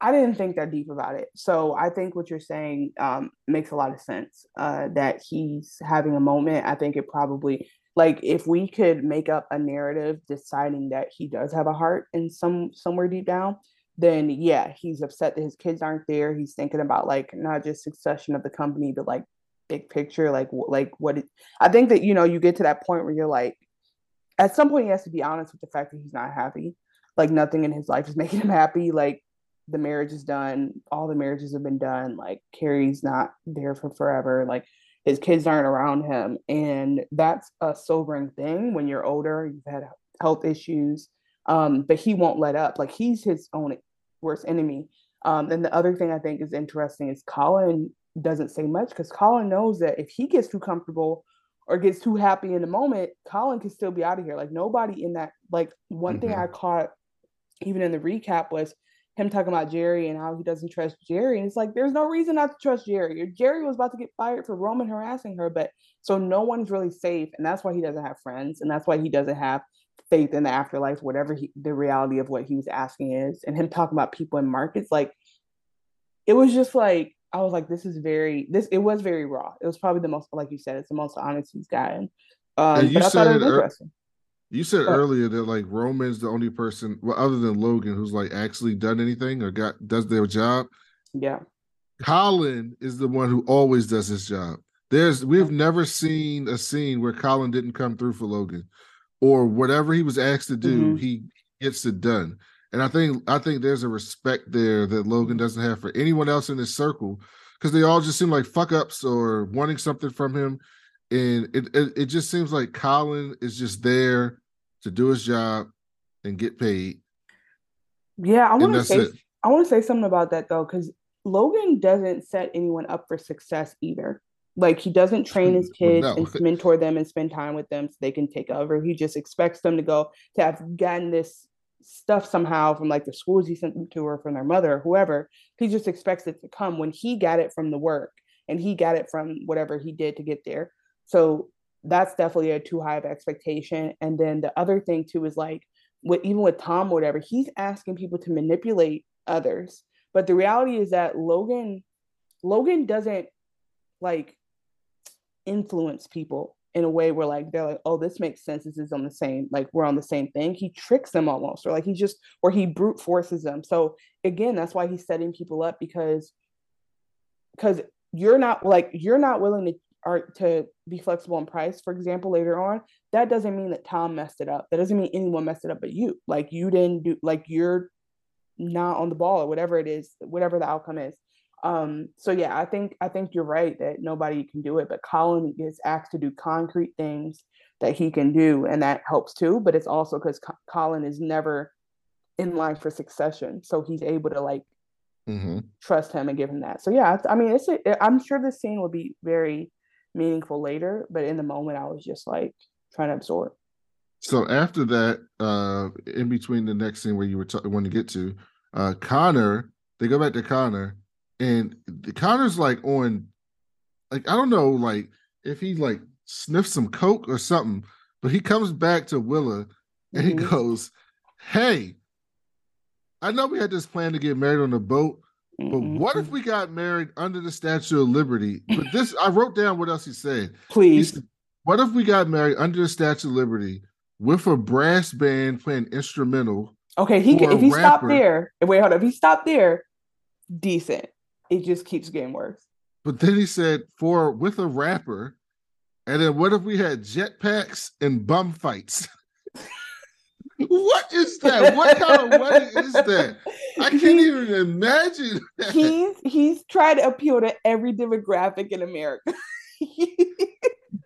I didn't think that deep about it. So I think what you're saying um, makes a lot of sense. Uh, that he's having a moment. I think it probably like if we could make up a narrative deciding that he does have a heart in some somewhere deep down, then yeah, he's upset that his kids aren't there. He's thinking about like not just succession of the company, but like big picture, like like what it, I think that you know you get to that point where you're like, at some point he has to be honest with the fact that he's not happy. Like nothing in his life is making him happy. Like the marriage is done. All the marriages have been done. Like Kerry's not there for forever. Like his kids aren't around him. And that's a sobering thing when you're older, you've had health issues. Um, but he won't let up. Like he's his own worst enemy. Um, and the other thing I think is interesting is Colin doesn't say much because Colin knows that if he gets too comfortable or gets too happy in the moment, Colin can still be out of here. Like nobody in that, like one mm-hmm. thing I caught even in the recap was him talking about Gerri and how he doesn't trust Gerri. And it's like, there's no reason not to trust Gerri. Jerry was about to get fired for Roman harassing her, but so no one's really safe. And that's why he doesn't have friends. And that's why he doesn't have faith in the afterlife, whatever he, the reality of what he was asking is. And him talking about people in markets, like, it was just like, I was like, this is very, this, it was very raw. It was probably the most, like you said, it's the most honest he's gotten. Um, but I thought it interesting. You said earlier that like Roman's the only person, well, other than Logan, who's like actually done anything or got does their job. Yeah. Colin is the one who always does his job. There's we've never seen a scene where Colin didn't come through for Logan, or whatever he was asked to do, mm-hmm. he gets it done. And I think I think there's a respect there that Logan mm-hmm. doesn't have for anyone else in his circle because they all just seem like fuck ups or wanting something from him and it, it, it just seems like Colin is just there to do his job and get paid. Yeah, I want to say it. I want to say something about that though, because Logan doesn't set anyone up for success either. Like he doesn't train his kids no. and mentor them and spend time with them so they can take over. He just expects them to go to have gotten this stuff somehow from like the schools he sent them to or from their mother or whoever. He just expects it to come when he got it from the work and he got it from whatever he did to get there. So that's definitely a too high of expectation. And then the other thing too is like with even with Tom, whatever, he's asking people to manipulate others. But the reality is that Logan, Logan doesn't like influence people in a way where like they're like, oh, this makes sense. This is on the same, like we're on the same thing. He tricks them almost, or like he just or he brute forces them. So again, that's why he's setting people up because because you're not like you're not willing to are to be flexible in price, for example, later on, that doesn't mean that Tom messed it up. That doesn't mean anyone messed it up but you. Like you didn't do like you're not on the ball or whatever it is, whatever the outcome is. Um, so yeah, I think I think you're right that nobody can do it, but Colin gets asked to do concrete things that he can do, and that helps too. But it's also because Co- Colin is never in line for succession, so he's able to like Mm-hmm. trust him and give him that. So yeah, I mean, it's a, I'm sure this scene will be very meaningful later, but in the moment, I was just like trying to absorb. So after that, uh, in between the next scene where you were t- want to get to, uh, Connor, they go back to Connor, and the Connor's like on, like I don't know, like if he like sniffs some coke or something, but he comes back to Willa and he Mhm. goes, "Hey, I know we had this plan to get married on a boat." But what if we got married under the Statue of Liberty? But this, I wrote down what else he said. Please. He said, what if we got married under the Statue of Liberty with a brass band playing instrumental? Okay, he if he stopped there, wait, hold up, if he stopped there, decent. It just keeps getting worse. But then he said for with a rapper, and then what if we had jetpacks and bum fights? what is that? What kind of wedding is that? I can't even imagine. that. He's he's tried to appeal to every demographic in America.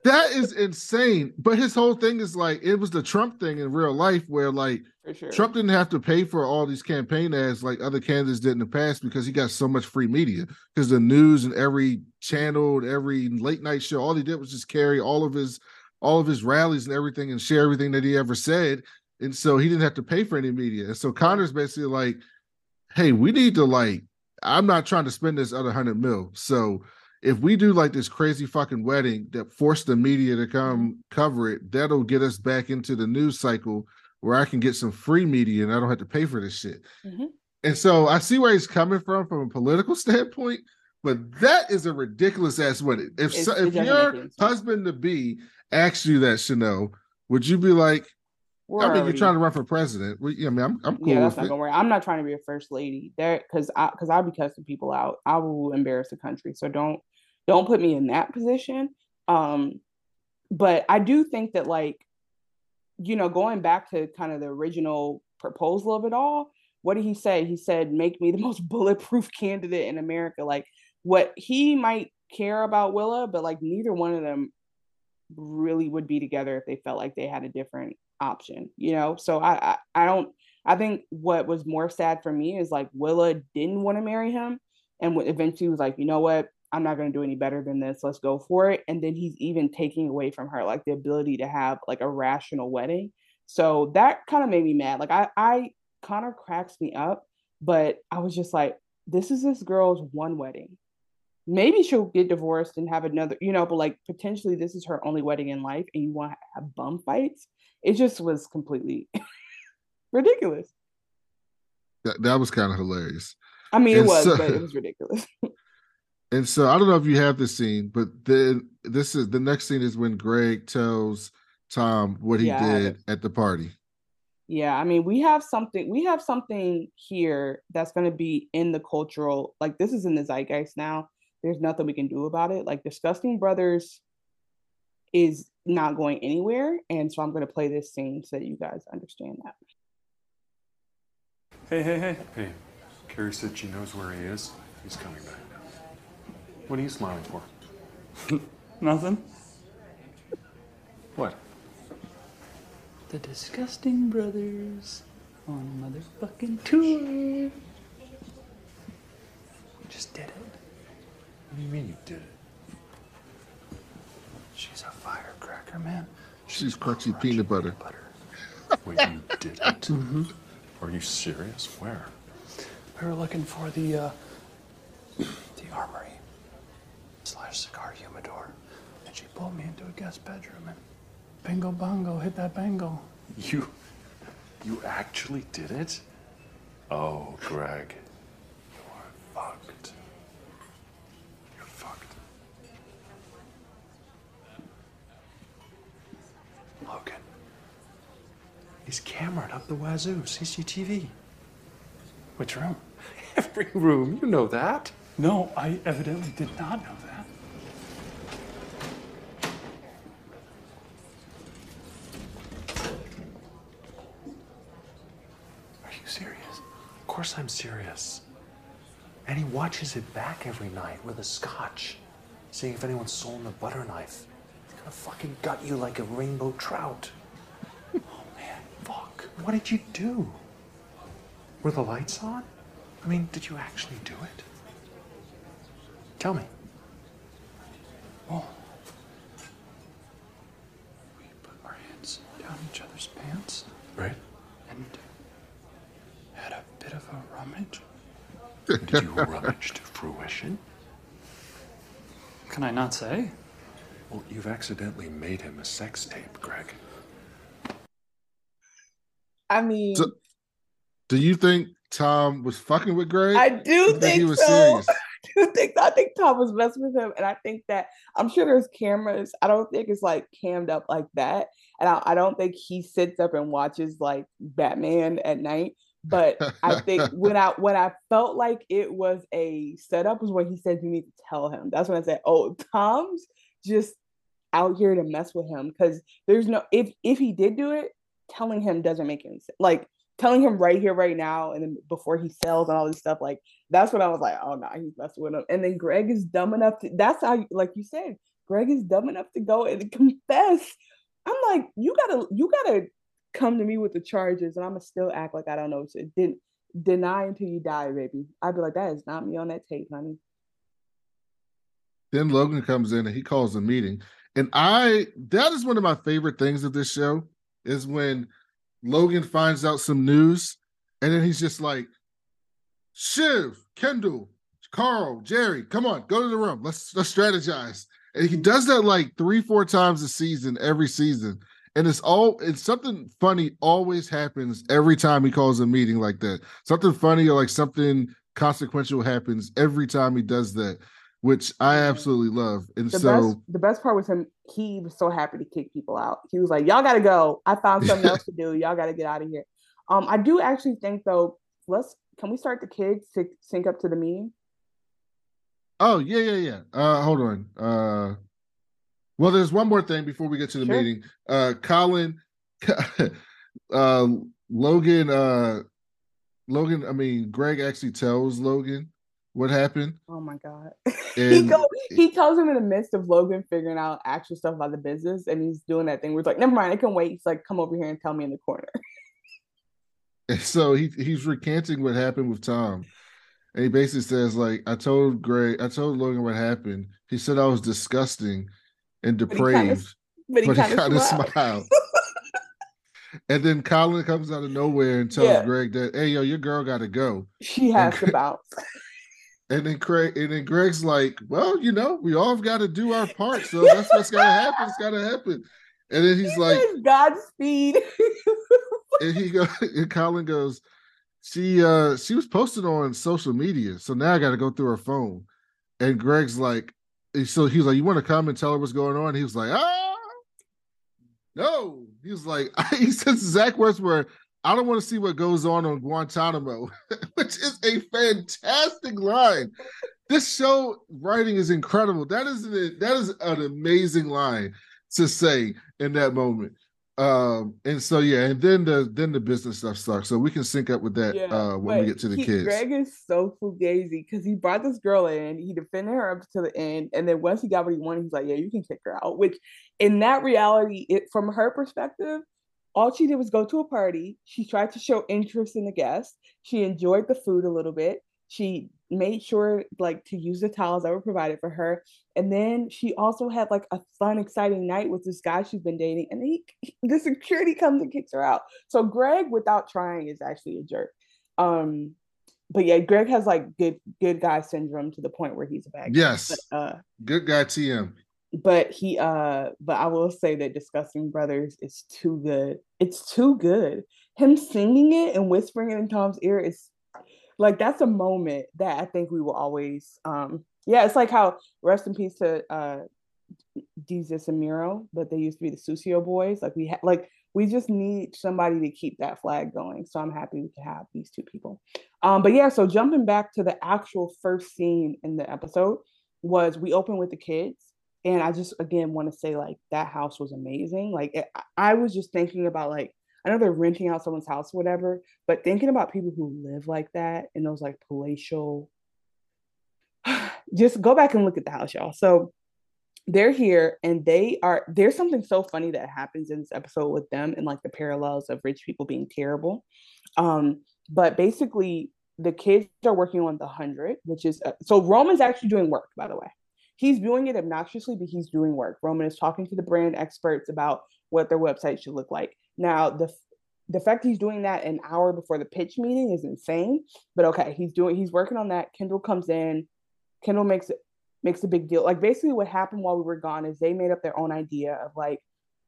That is insane. But his whole thing is like it was the Trump thing in real life where like sure. Trump didn't have to pay for all these campaign ads like other candidates did in the past because he got so much free media. Because the news and every channel, and every late night show, all he did was just carry all of his all of his rallies and everything and share everything that he ever said. And so he didn't have to pay for any media. And so Connor's basically like, hey, we need to like, I'm not trying to spend this other hundred mil. So if we do like this crazy fucking wedding that forced the media to come cover it, that'll get us back into the news cycle where I can get some free media and I don't have to pay for this shit. Mhm. And so I see where he's coming from from a political standpoint, but that is a ridiculous ass wedding. If so, if your make any sense. husband to be asks you that, Chanel, would you be like, We're I mean, already- you're trying to run for president. We, I mean, I'm, I'm cool yeah, that's with not it. gonna work. I'm not trying to be a first lady there because I because I'll be cussing people out. I will embarrass the country. So don't don't put me in that position. Um, but I do think that like, you know, going back to kind of the original proposal of it all, what did he say? He said, "Make me the most bulletproof candidate in America." Like, what he might care about Willa, but like neither one of them really would be together if they felt like they had a different option, you know? So I, I, I don't, I think what was more sad for me is like Willa didn't want to marry him and eventually was like, you know what? I'm not going to do any better than this. Let's go for it. And then he's even taking away from her like the ability to have like a rational wedding. So that kind of made me mad. Like I, I, Connor cracks me up, but I was just like, this is this girl's one wedding maybe she'll get divorced and have another, you know, but like potentially this is her only wedding in life and you want to have bum fights. It just was completely ridiculous. That, that was kind of hilarious. I mean, it was, so- but it was ridiculous. And so I don't know if you have this scene, but then this is the next scene is when Greg tells Tom what he Yeah, did at the party. yeah, I mean, we have something, we have something here that's going to be in the cultural, like this is in the zeitgeist now. There's nothing we can do about it. Like Disgusting Brothers is not going anywhere. And so I'm going to play this scene so that you guys understand that. Hey, hey, hey. Hey, Kerry said she knows where he is. He's coming back. What are you smiling for? Nothing. What? The Disgusting Brothers on a motherfucking tour. We just did it. What do you mean you did it? She's a firecracker, man. She's crunchy peanut butter. Wait, you did it? Mhm. Are you serious? Where? We were looking for the uh, the armory slash cigar humidor, and she pulled me into a guest bedroom and bingo bongo hit that bango. You. You actually did it? Oh, Greg. You are fucked. You're fucked. Logan. He's cameraed up the wazoo. CCTV. Which room? Every room. You know that. No, I evidently did not know that. Are you serious? Of course I'm serious. And he watches it back every night with a scotch, seeing if anyone's stolen the butter knife. He's gonna fucking gut you like a rainbow trout. oh man, fuck. What did you do? Were the lights on? I mean, did you actually do it? Tell me. Oh. We put our hands down each other's pants Right? And had a bit of a rummage. Did you rummage to fruition? Can I not say? Well, you've accidentally made him a sex tape, Greg. I mean, So, do you think Tom was fucking with Greg? I do You think, he was so. serious. I do think I think Tom was messing with him, and I think that I'm sure there's cameras. I don't think it's like cammed up like that, and I, I don't think he sits up and watches like Batman at night. But I think when I when I felt like it was a setup was when he said you need to tell him. That's when I said, oh, Tom's just out here to mess with him because there's no if if he did do it, telling him doesn't make any sense. Like telling him right here, right now, and then before he sells and all this stuff, like that's when I was like, oh no, he's messing with him. And then Greg is dumb enough to that's how like you said, Greg is dumb enough to go and confess. I'm like, you gotta, you gotta come to me with the charges, and I'm gonna still act like I don't know shit. Didn't deny until you die, baby. I'd be like, that is not me on that tape, honey. Then Logan comes in and he calls a meeting. And I that is one of my favorite things of this show is when Logan finds out some news and then he's just like, Shiv, Kendall, Carl, Gerri, come on, go to the room. Let's let's strategize. And he does that like three, four times a season, every season. And it's all it's something funny always happens every time he calls a meeting like that. Something funny or like something consequential happens every time he does that, which I absolutely love. And The so best, the best part was him. He was so happy to kick people out. He was like, "Y'all gotta go. I found something else to do. Y'all gotta get out of here." Um, I do actually think though. Let's can we start the kids to sync up to the meeting? Oh yeah, yeah, yeah. Uh hold on. Uh well, there's one more thing before we get to the Sure. meeting. Uh Colin uh Logan uh Logan, I mean Greg actually tells Logan what happened. Oh my god. he And go, he tells him in the midst of Logan figuring out actual stuff about the business, and he's doing that thing where it's like, "Never mind, I can wait." He's like, "Come over here and tell me in the corner." And so he he's recanting what happened with Tom. And he basically says, like, I told Greg, I told Logan what happened. He said I was disgusting and depraved. but he kinda kinda smiled. smiled. and then Colin comes out of nowhere and tells Yeah. Greg that, hey yo, your girl gotta go. She has to bounce. And then Craig and then Greg's like, Well, you know, we all got to do our part. So that's what's gotta happen. It's gotta happen. And then he's like, Godspeed. and he goes, and Colin goes, she uh she was posted on social media, so now I gotta go through her phone. And Greg's like, so he was like, You want to come and tell her what's going on? He was like, ah no. He was like, he says Zach words were, I don't want to see what goes on on Guantanamo, which is a fantastic line. This show writing is incredible. That is an, that is an amazing line to say in that moment. Um, and so yeah, and then the then the business stuff starts. So we can sync up with that uh when we get to the he- kids. Greg is so fugazi because he brought this girl in, he defended her up to the end, and then once he got what he wanted, he's like, "Yeah, you can kick her out." Which, in that reality, it from her perspective, all she did was go to a party. She tried to show interest in the guests. She enjoyed the food a little bit. She made sure like to use the towels that were provided for her, and then she also had like a fun, exciting night with this guy she's been dating. And he, the security comes and kicks her out. So Greg, without trying, is actually a jerk. Um, but yeah, Greg has like good good guy syndrome to the point where he's a bad guy. Yes. But, uh, Good guy TM. but he uh but I will say that Disgusting Brothers is too good. It's too good. Him singing it and whispering it in Tom's ear is like that's a moment that I think we will always um yeah, it's like how rest in peace to uh Jesus and Miro, but they used to be the Susio boys. Like we ha- like we just need somebody to keep that flag going. So I'm happy we can have these two people. Um, but yeah, so jumping back to the actual first scene in the episode was we open with the kids, and I just again want to say like that house was amazing. Like it, I- I was just thinking about like I know they're renting out someone's house or whatever, but thinking about people who live like that in those like palatial just go back and look at the house, y'all. So they're here and they are there's something so funny that happens in this episode with them and like the parallels of rich people being terrible. Um, but basically the kids are working on the hundred, which is uh, so Roman's actually doing work, by the way. He's doing it obnoxiously, but he's doing work. Roman is talking to the brand experts about what their website should look like. Now, the the fact he's doing that an hour before the pitch meeting is insane. But okay, he's doing he's working on that. Kendall comes in. Kendall makes makes a big deal. Like basically what happened while we were gone is they made up their own idea of like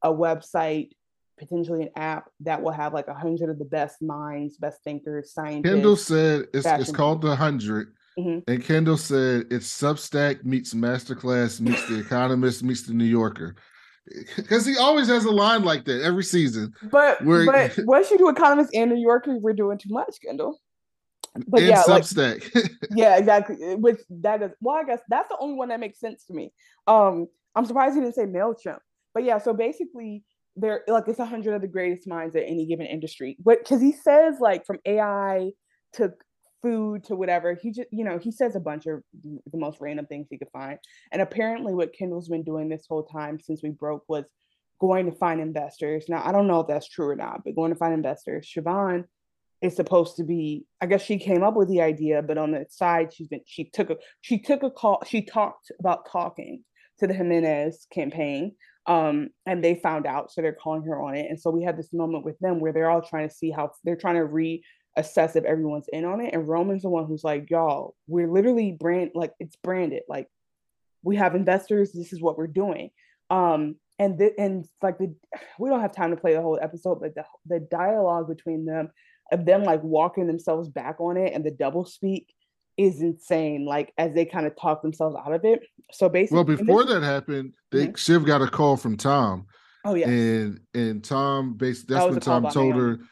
a website, potentially an app that will have like a hundred of the best minds, best thinkers, scientists. Kendall said it's, it's called the 100 mm-hmm. and Kendall said it's Substack meets Masterclass meets The Economist meets The New Yorker. Because he always has a line like that every season. But where, but once you do Economist and New Yorker, we're doing too much, Kendall but yeah, Substack. Like, yeah, exactly. Which that is well, I guess that's the only one that makes sense to me. Um, I'm surprised he didn't say Mailchimp. But yeah, so basically, they're like it's a hundred of the greatest minds at any given industry. But because he says like from AI to food to whatever, he just you know he says a bunch of the most random things he could find. And apparently, what Kendall's been doing this whole time since we broke was going to find investors. Now I don't know if that's true or not, but going to find investors. Siobhan is supposed to be i guess she came up with the idea but on the side she's been she took a she took a call she talked about talking to the jimenez campaign um, and they found out so they're calling her on it and so we had this moment with them where they're all trying to see how they're trying to reassess if everyone's in on it and roman's the one who's like y'all we're literally brand like it's branded like we have investors this is what we're doing um and the, and like the we don't have time to play the whole episode but the, the dialogue between them of them like walking themselves back on it and the double speak is insane. Like as they kind of talk themselves out of it. So basically, well, before this, that happened, they mm-hmm. Shiv got a call from Tom. Oh yeah, and and Tom basically that's that when Tom told Naomi.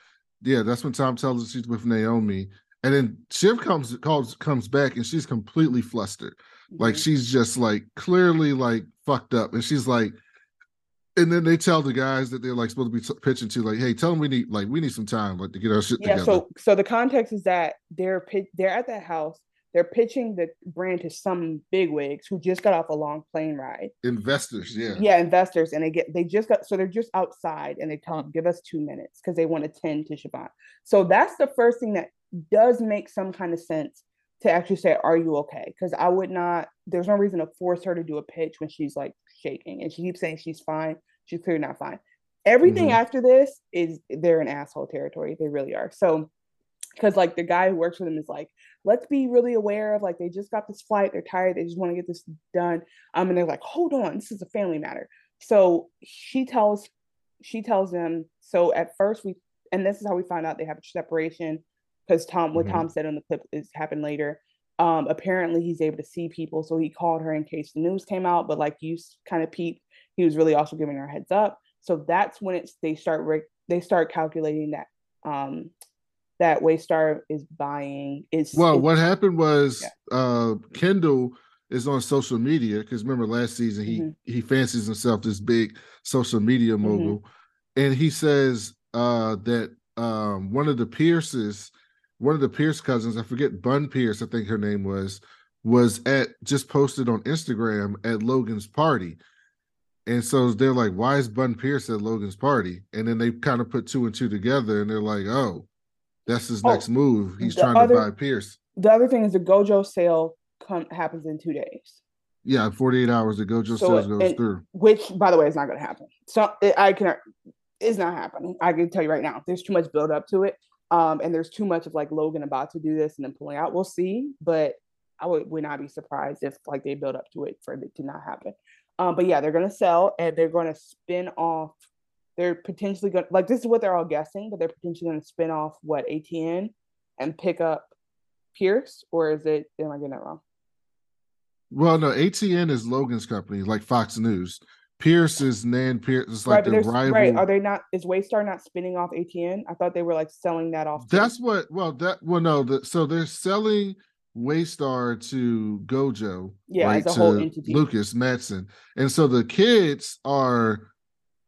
Yeah, that's when Tom tells her she's with Naomi, and then Shiv comes calls comes back and she's completely flustered. Mm-hmm. Like she's just like clearly like fucked up, and she's like, and then they tell the guys that they're like supposed to be t- pitching to, like, hey, tell them we need like we need some time, like to get our shit yeah, together. So, so the context is that they're they're at that house. They're pitching the brand to some bigwigs who just got off a long plane ride. Investors, yeah, yeah, investors, and they get they just got so they're just outside, and they tell them give us two minutes because they want to tend to Siobhan. So that's the first thing that does make some kind of sense to actually say, "Are you okay?" Because I would not. There's no reason to force her to do a pitch when she's like shaking, and she keeps saying she's fine. She's clearly not fine. Everything mm-hmm. after this is they're in asshole territory. They really are. So, because like the guy who works with them is like, let's be really aware of like they just got this flight. They're tired. They just want to get this done. Um, and they're like, hold on, this is a family matter. So she tells she tells them. So at first we and this is how we find out they have a separation because Tom, what mm-hmm. Tom said on the clip is happened later. Um, apparently he's able to see people, so he called her in case the news came out. But like you kind of peeped, he was really also giving her heads up. So that's when it's they start they start calculating that um that Waystar is buying is well. Is, what happened was yeah. uh Kendall is on social media because remember last season he mm-hmm. he fancies himself this big social media mm-hmm. mogul, mm-hmm. and he says uh that um one of the Pierces one of the Pierce cousins, I forget Bun Pierce, I think her name was, was at just posted on Instagram at Logan's party. And so they're like, why is Bun Pierce at Logan's party? And then they kind of put two and two together and they're like, oh, that's his oh, next move. He's trying other, to buy Pierce. The other thing is the Gojo sale come, happens in two days. Yeah, 48 hours the Gojo so, sales goes and, through. Which, by the way, is not going to happen. So it, I can, it's not happening. I can tell you right now. There's too much build up to it. Um, and there's too much of like Logan about to do this and then pulling out. We'll see, but I would, would not be surprised if like they build up to it for it to not happen. Um, but yeah, they're gonna sell and they're gonna spin off. They're potentially gonna like this is what they're all guessing, but they're potentially gonna spin off what ATN and pick up Pierce, or is it? Am I getting that wrong? Well, no, ATN is Logan's company, like Fox News. Pierce is Nan Pierce. It's like right, the rival. Right? Are they not? Is Waystar not spinning off ATN? I thought they were like selling that off. That's too. what. Well, that well, no. The, so they're selling Waystar to Gojo, yeah, right, to Lukas Matsson, and so the kids are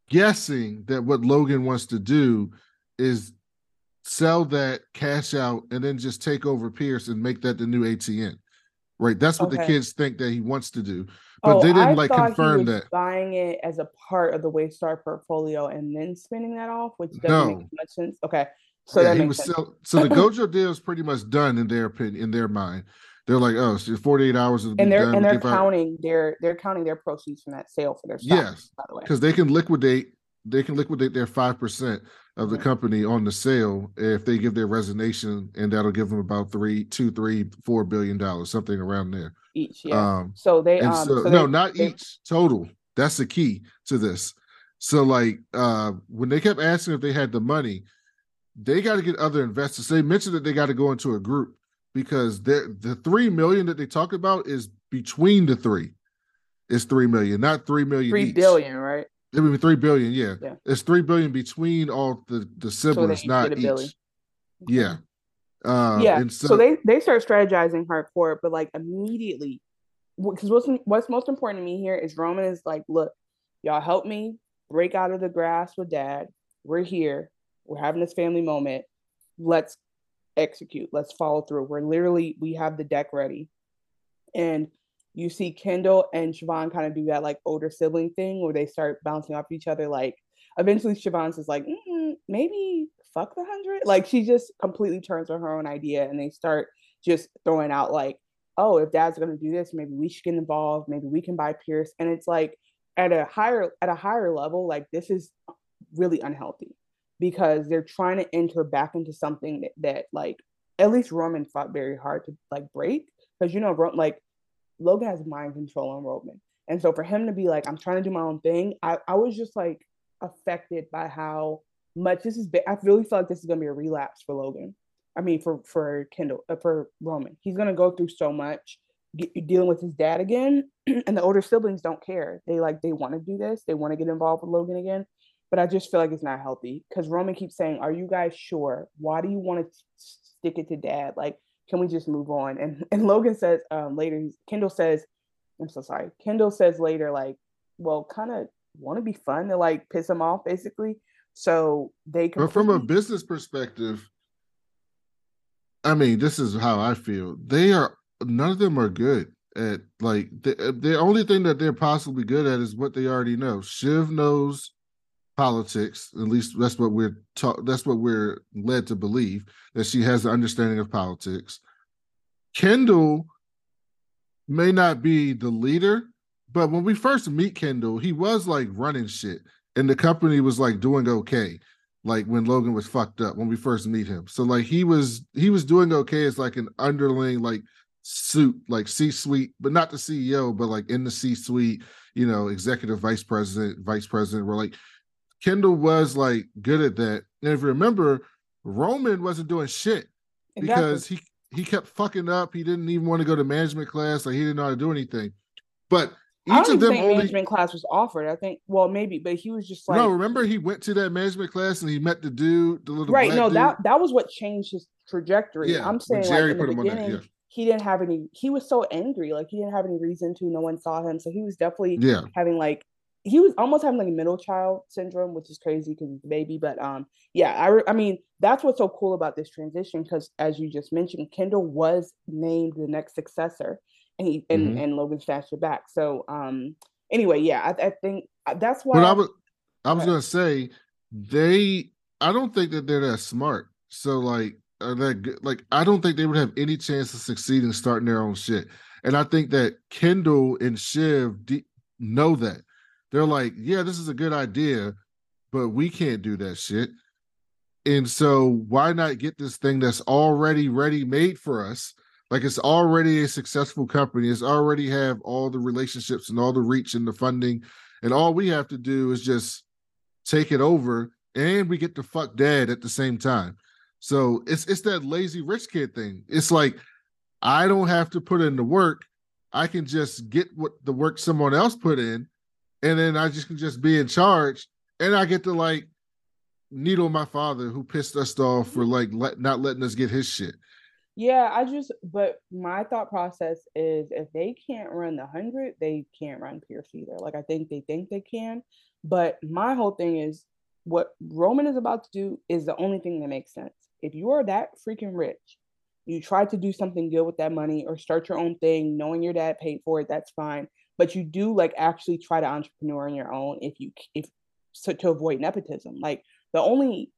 guessing that what Logan wants to do is sell that, cash out, and then just take over Pierce and make that the new ATN. Right. That's what the kids think that he wants to do. But oh, they didn't I like confirm that. buying it as a part of the Waystar portfolio and then spinning that off, which doesn't No. make much sense. Okay, so yeah, that he was so the Gojo deal is pretty much done in their opinion, in their mind. They're like, oh, so 48 hours is and they're done. and they're counting their they're counting their proceeds from that sale for their stock. Yes, by the way. because they can liquidate they can liquidate their five percent of Mm-hmm. the company on the sale if they give their resignation, and that'll give them about three, two, three, four billion dollars, something around there. Each, yeah. Um, so they um so, so no, they- not they- each total. That's the key to this. So like uh when they kept asking if they had the money, they got to get other investors. They mentioned that they got to go into a group because the three million that they talk about is between the three. It's three million, not three million. three each. billion, right? I mean, three billion. Yeah. Yeah. it's three billion between all the the siblings, each not each. billion. Yeah. Uh, yeah. And so, so, they they start strategizing hardcore, but like immediately, because what's what's most important to me here is Roman is like, look, y'all help me break out of the grass with dad. We're here. We're having this family moment. Let's execute. Let's follow through. We're literally we have the deck ready, and you see Kendall and Siobhan kind of do that like older sibling thing where they start bouncing off each other. Like eventually, Siobhan's is like, maybe fuck the hundred. Like she just completely turns on her own idea, and they start just throwing out like, oh, if Dad's gonna do this, maybe we should get involved. Maybe we can buy Pierce. And it's like at a higher at a higher level, like this is really unhealthy because they're trying to enter back into something that, that like at least Roman fought very hard to like break because you know like Logan has mind control on Roman. And so for him to be like, I'm trying to do my own thing, I, I was just like affected by how much this is. I really feel like this is gonna be a relapse for Logan. I mean, for for Kendall, uh, for Roman, he's gonna go through so much get, dealing with his dad again, and the older siblings don't care. They like they want to do this, they want to get involved with Logan again, but I just feel like it's not healthy because Roman keeps saying, "Are you guys sure? Why do you want to stick it to dad? Like, can we just move on?" And and Logan says um, later, Kendall says, "I'm so sorry." Kendall says later, like, "Well, kind of want to be fun to like piss him off, basically." So they can but from a business perspective, I mean, this is how I feel. They are none of them are good at like the the only thing that they're possibly good at is what they already know. Shiv knows politics. At least that's what we're taught. That's what we're led to believe that she has an understanding of politics. Kendall may not be the leader, but when we first meet Kendall, he was like running shit, and the company was like doing okay. Like when Logan was fucked up when we first meet him, so like he was he was doing okay as like an underling like suit like C suite, but not the CEO, but like in the C suite, you know, executive vice president, vice president. Where like Kendall was like good at that, and if you remember, Roman wasn't doing shit because he he kept fucking up. He didn't even want to go to management class. Like he didn't know how to do anything. But each of them think only management class was offered. I think, well, maybe, but he was just like, no. Remember, he went to that management class and he met the dude, the little right? No, dude. that that was what changed his trajectory. Yeah, I'm saying, Gerri like put him on that, yeah. he didn't have any. He was so angry, like he didn't have any reason to. No one saw him, so he was definitely Yeah. having like he was almost having like middle child syndrome, which is crazy because he's a baby. But um, yeah, I re- I mean that's what's so cool about this transition because as you just mentioned, Kendall was named the next successor, and he and Mhm. and Logan snatched it back. So um, anyway, yeah, I, I think uh, that's why. But I was I was gonna say they. I don't think that they're that smart. So like, are that good? Like, I don't think they would have any chance of succeeding starting their own shit. And I think that Kendall and Shiv de- know that. They're like, yeah, this is a good idea, but we can't do that shit. And so why not get this thing that's already ready made for us? Like it's already a successful company. It's already have all the relationships and all the reach and the funding. And all we have to do is just take it over and we get to fuck dad at the same time. So it's it's that lazy rich kid thing. It's like I don't have to put in the work. I can just get what the work someone else put in, and then I just can just be in charge. And I get to like needle my father who pissed us off for like let, not letting us get his shit. Yeah, I just, but my thought process is if they can't run the hundred, they can't run Pierce either. Like I think they think they can, but my whole thing is what Roman is about to do is the only thing that makes sense. If you are that freaking rich, you try to do something good with that money or start your own thing, knowing your dad paid for it, that's fine. But you do like actually try to entrepreneur on your own if you if so to avoid nepotism. Like the only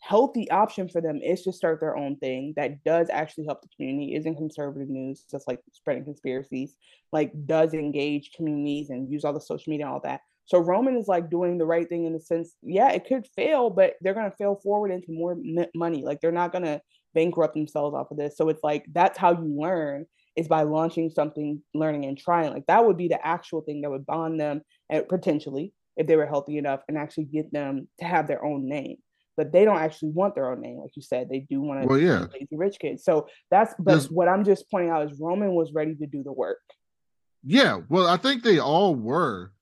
healthy option for them is to start their own thing that does actually help the community isn't conservative news just like spreading conspiracies like does engage communities and use all the social media and all that. So roman is like doing the right thing in the sense yeah it could fail but they're going to fail forward into more money. Like they're not going to bankrupt themselves off of this. So it's like that's how you learn is by launching something learning and trying like that would be the actual thing that would bond them and potentially if they were healthy enough and actually get them to have their own name but they don't actually want their own name, like you said. They do want to well, yeah. lazy rich kids. So that's but There's, what I'm just pointing out is Roman was ready to do the work. Yeah, well, I think they all were.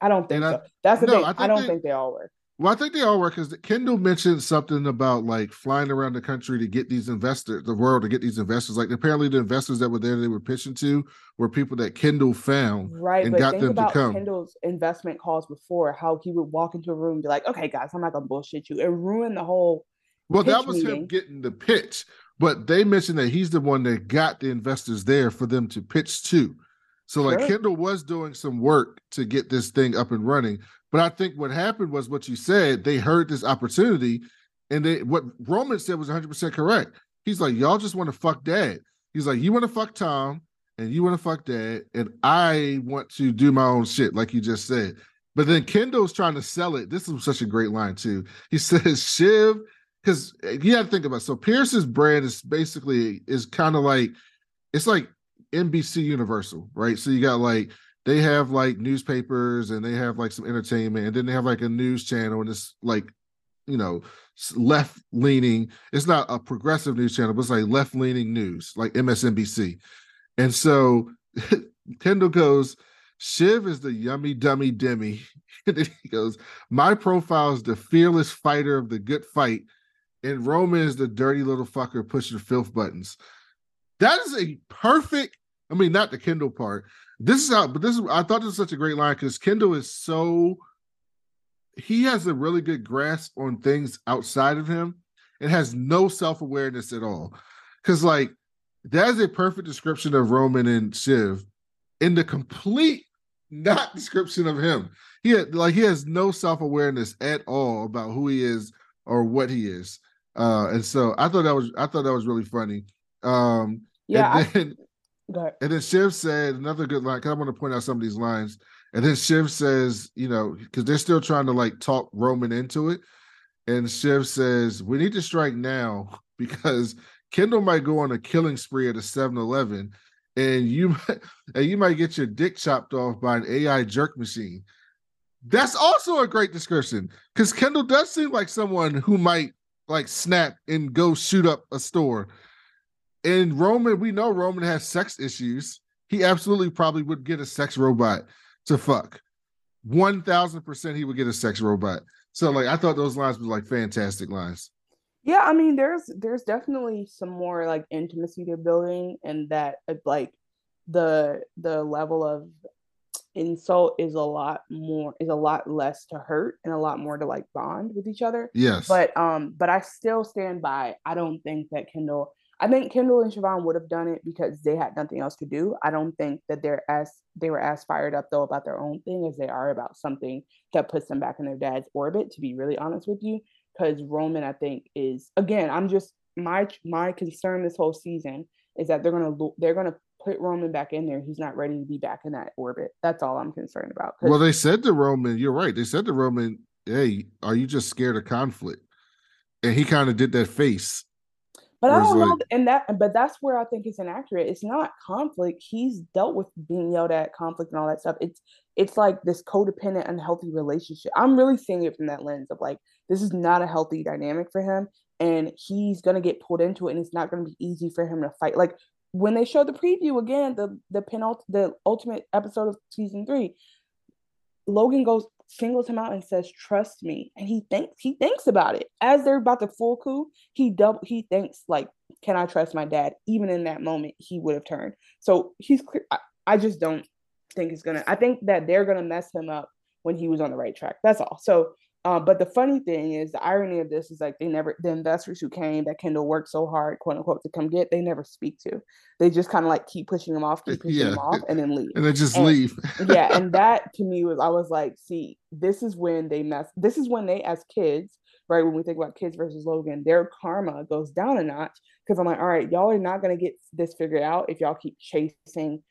I don't think and so. I, that's the no, thing. I, I don't they, think they all were. Well, I think they all work because Kendall mentioned something about like flying around the country to get these investors, the world to get these investors. Like apparently, the investors that were there, they were pitching to, were people that Kendall found right, and but got think them about to come. Kendall's investment calls before, how he would walk into a room and be like, "Okay, guys, I'm not gonna bullshit you," and ruin the whole. Well, that was meeting. him getting the pitch, but they mentioned that he's the one that got the investors there for them to pitch to. So, sure. like Kendall was doing some work to get this thing up and running, but I think what happened was what you said. They heard this opportunity, and they what Roman said was 100 percent correct. He's like, y'all just want to fuck dad. He's like, you want to fuck Tom, and you want to fuck dad, and I want to do my own shit, like you just said. But then Kendall's trying to sell it. This is such a great line too. He says, Shiv, because you have to think about it. so Pierce's brand is basically is kind of like it's like NBC Universal, right? So you got like they have like newspapers and they have like some entertainment and then they have like a news channel and it's like you know left leaning it's not a progressive news channel but it's like left leaning news like msnbc and so kendall goes shiv is the yummy dummy demi. And then he goes my profile is the fearless fighter of the good fight and roman is the dirty little fucker pushing filth buttons. That is a perfect i mean not the kendall part this is how, but this is I thought this was such a great line because Kendall is so he has a really good grasp on things outside of him and has no self-awareness at all. Cause like that is a perfect description of Roman and Shiv in the complete not description of him. He had, like he has no self-awareness at all about who he is or what he is. Uh and so I thought that was I thought that was really funny. Um yeah, then, And then Shiv said another good line. Cause I want to point out some of these lines. And then Shiv says, you know, because they're still trying to like talk Roman into it. And Shiv says, we need to strike now because Kendall might go on a killing spree at a 7-Eleven and you and you might get your dick chopped off by an AI jerk machine. That's also a great description because Kendall does seem like someone who might like snap and go shoot up a store and Roman, we know Roman has sex issues. He absolutely probably would get a sex robot to fuck. One thousand percent, he would get a sex robot. So, like, I thought those lines were like fantastic lines. Yeah, I mean, there's there's definitely some more like intimacy they're building, and that uh, like the the level of insult is a lot more is a lot less to hurt and a lot more to like bond with each other. Yes. But um, but I still stand by. I don't think that Kendall I think Kendall and Siobhan would have done it because they had nothing else to do. I don't think that they're as they were as fired up though about their own thing as they are about something that puts them back in their dad's orbit. To be really honest with you, because Roman, I think, is again. I'm just my my concern this whole season is that they're gonna they're gonna put Roman back in there. He's not ready to be back in that orbit. That's all I'm concerned about. Well, they said to Roman, you're right. They said to Roman, "Hey, are you just scared of conflict?" And he kind of did that face but I don't like, know, and that, but that's where I think it's inaccurate. It's not conflict. He's dealt with being yelled at, conflict, and all that stuff. It's it's like this codependent, unhealthy relationship. I'm really seeing it from that lens of like this is not a healthy dynamic for him, and he's gonna get pulled into it, and it's not gonna be easy for him to fight. Like when they showed the preview again, the the penult the ultimate episode of season three, Logan goes, singles him out and says, "Trust me," and he thinks he thinks about it as they're about to full coup. He double he thinks like, "Can I trust my dad?" Even in that moment, he would have turned. So he's clear. I, I just don't think it's gonna. I think that they're gonna mess him up when he was on the right track. That's all. So Um, but the funny thing is, the irony of this is like they never, the investors who came that Kendall worked so hard, quote unquote, to come get, they never speak to. They just kind of like keep pushing them off, keep pushing Yeah. them off, and then leave. And they just And- leave. yeah, and that to me was, I was like, see, this is when they mess. This is when they, as kids, right, when we think about kids versus Logan, their karma goes down a notch because I'm like, all right, y'all are not gonna get this figured out if y'all keep chasing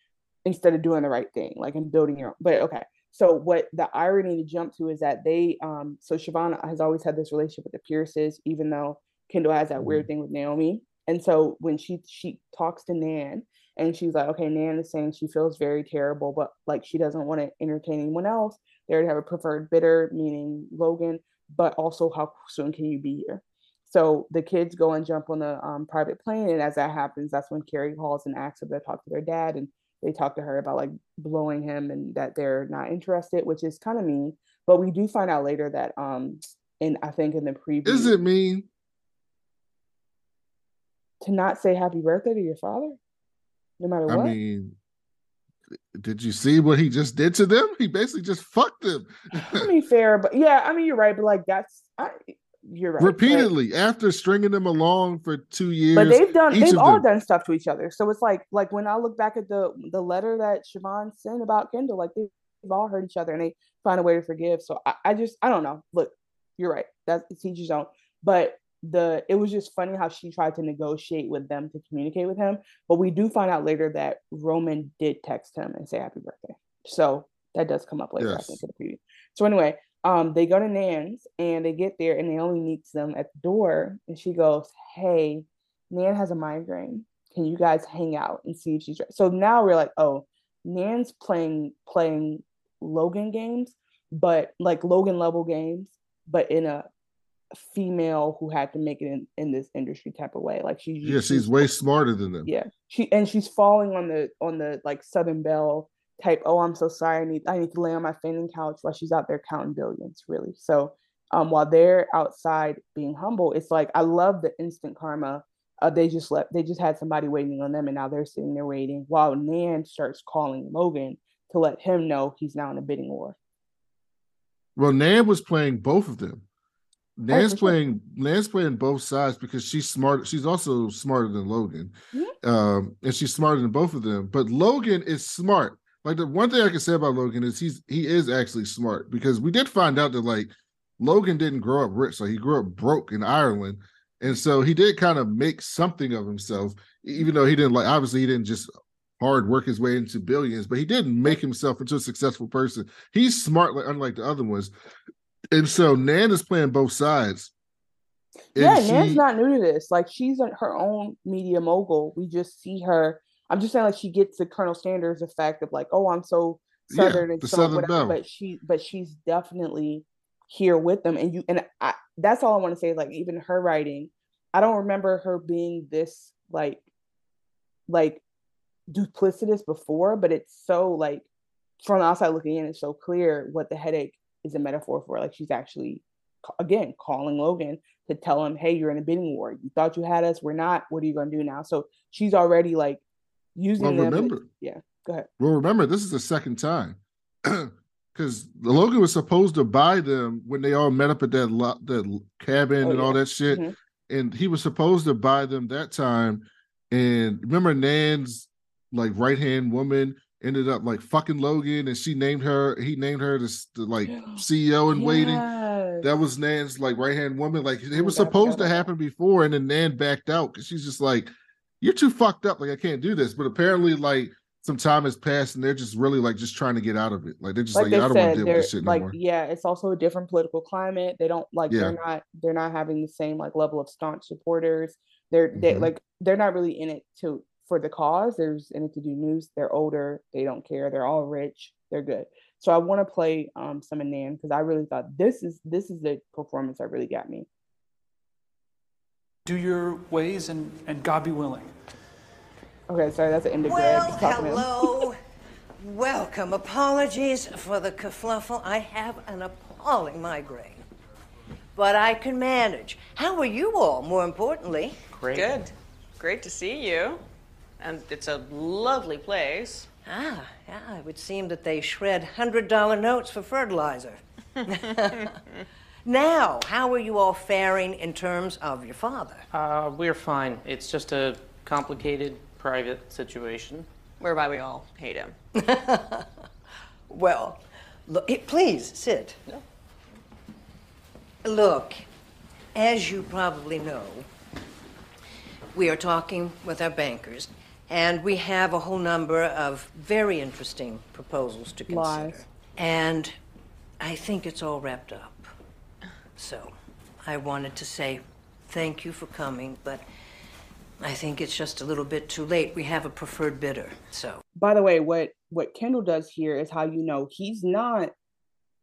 instead of doing the right thing, like and building your own. But okay. So what the irony to jump to is that they um so Siobhan has always had this relationship with the Pierces, even though Kendall has that weird thing with Naomi. And so when she she talks to Nan and she's like, okay, Nan is saying she feels very terrible, but like she doesn't want to entertain anyone else. They already have a preferred bidder, meaning Logan, but also how soon can you be here? So the kids go and jump on the um, private plane, and as that happens, that's when Kerry calls and asks if they talk to their dad, and they talk to her about like blowing him and that they're not interested, which is kind of mean. But we do find out later that um, and I think in the preview, Is it mean? to not say happy birthday to your father, no matter what. I mean, did you see what he just did to them? He basically just fucked them I mean, fair, but yeah, I mean, you're right, but like that's I, you're right. but- repeatedly after stringing them along for two years. But they've done they've all them- done stuff to each other. So it's like like when I look back at the the letter that Siobhan sent about Kendall, like they've all hurt each other and they find a way to forgive. So I, I just I don't know. Look, you're right. That's it's each his own. But the it was just funny how she tried to negotiate with them to communicate with him. But we do find out later that Roman did text him and say happy birthday. So that does come up later, I think, in the preview. So anyway, um, they go to Nan's and they get there and Naomi meets them at the door and she goes, Hey, Nan has a migraine. Can you guys hang out and see if she's right? So now we're like, oh, Nan's playing playing Logan games, but like Logan level games, but in a female who had to make it in, in this industry type of way. Like she's Yeah, she's way smarter than them. yeah she and she's falling on the on the like southern belle type oh i'm so sorry i need i need to lay on my fainting couch while she's out there counting billions really so um while they're outside being humble it's like i love the instant karma uh, they just left they just had somebody waiting on them and now they're sitting there waiting while nan starts calling logan to let him know he's now in a bidding war Well, Nan was playing both of them. Nan's for sure. playing Nan's playing both sides because she's smart. She's also smarter than Logan, um, and she's smarter than both of them. But Logan is smart. Like the one thing I can say about Logan is he's he is actually smart because we did find out that like Logan didn't grow up rich, like he grew up broke in Ireland, and so he did kind of make something of himself, even though he didn't like obviously he didn't just hard work his way into billions, but he didn't make himself into a successful person. He's smart, like unlike the other ones. And so Nan is playing both sides. Yeah, she- Nan's not new to this. Like she's her own media mogul. We just see her. I'm just saying, like she gets the Colonel Sanders effect of like, oh, I'm so Yeah, southern and the so whatever. But she, but she's definitely here with them. And you, and I, that's all I want to say. Like even her writing, I don't remember her being this like, like duplicitous before. But it's so like from the outside looking in, it's so clear what the headache is a metaphor for. Like she's actually again calling Logan to tell him, "Hey, you're in a bidding war. You thought you had us. We're not. What are you going to do now?" So she's already like using Well, them. remember- yeah, go ahead. Well, remember, this is the second time because Logan was supposed to buy them when they all met up at that lo- that cabin Oh, and all that shit, Mhm. and he was supposed to buy them that time. And remember, Nan's like right hand woman ended up like fucking Logan, and she named her. He named her the, the like CEO in waiting. That was Nan's like right hand woman. Like it was God, I forgot supposed to happen before, and then Nan backed out because she's just like, "You're too fucked up. Like I can't do this." But apparently, like some time has passed, and they're just really like just trying to get out of it. Like they're just like, like "Yeah, they I don't want to deal with this shit like, more." yeah, it's also a different political climate. They don't like Yeah. they're not they're not having the same like level of staunch supporters. They're they Mhm. like they're not really in it to for the cause. They're just in it to do news. They're older. They don't care. They're all rich. They're good. So I want to play um some of Nan because I really thought this is this is the performance that really got me. Do your ways and, and God be willing. Okay, sorry, that's the end of Well, Greg. talking to him. hello. Welcome. Apologies for the kerfluffle. I have an appalling migraine. But I can manage. How are you all, more importantly? Great. Good. Great to see you. And it's a lovely place. Ah, yeah, it would seem that they shred $100 notes for fertilizer. Now, how are you all faring in terms of your father? Uh, we're fine. It's just a complicated private situation. Whereby we all hate him. Well, look, eh, please sit. Look, as you probably know, we are talking with our bankers, and we have a whole number of very interesting proposals to consider. Lies. And I think it's all wrapped up. So I wanted to say thank you for coming, but I think it's just a little bit too late. We have a preferred bidder, so. By the way, what what Kendall does here is how you know he's not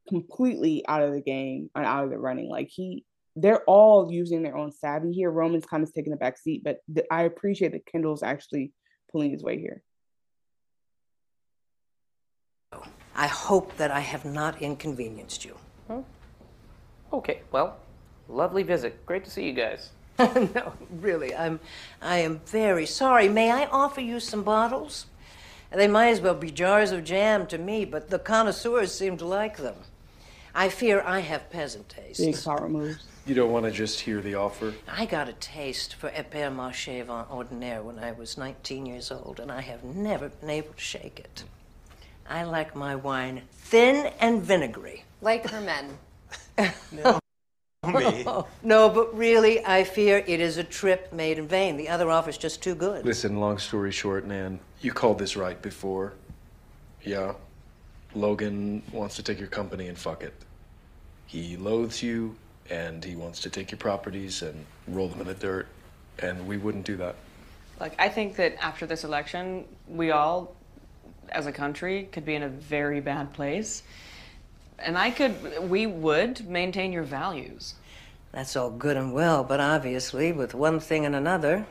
completely out of the game and out of the running. Like he, they're all using their own savvy here. Roman's kind of taking the back seat, but th- I appreciate that Kendall's actually pulling his weight here. I hope that I have not inconvenienced you. Okay, well, lovely visit. Great to see you guys. no, really, I'm I am very sorry. May I offer you some bottles? They might as well be jars of jam to me, but the connoisseurs seem to like them. I fear I have peasant taste. Big power moves. You don't want to just hear the offer? I got a taste for Epère Marché Vin Ordinaire when I was 19 years old, and I have never been able to shake it. I like my wine thin and vinegary. Like her men. Me. no, but really, I fear it is a trip made in vain. The other offer's just too good. Listen, long story short, Nan, you called this right before. Yeah. Logan wants to take your company and fuck it. He loathes you, and he wants to take your properties and roll them in the dirt, and we wouldn't do that. Like, I think that after this election, we all, as a country, could be in a very bad place. And I could, we would maintain your values. That's all good and well, but obviously, with one thing and another,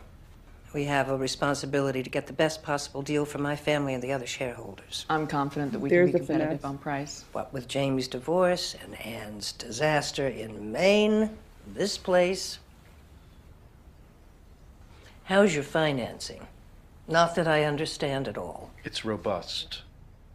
we have a responsibility to get the best possible deal for my family and the other shareholders. I'm confident that we There's can be the competitive finesse. on price. What with Jamie's divorce and Anne's disaster in Maine, this place. How's your financing? Not that I understand at all. It's robust.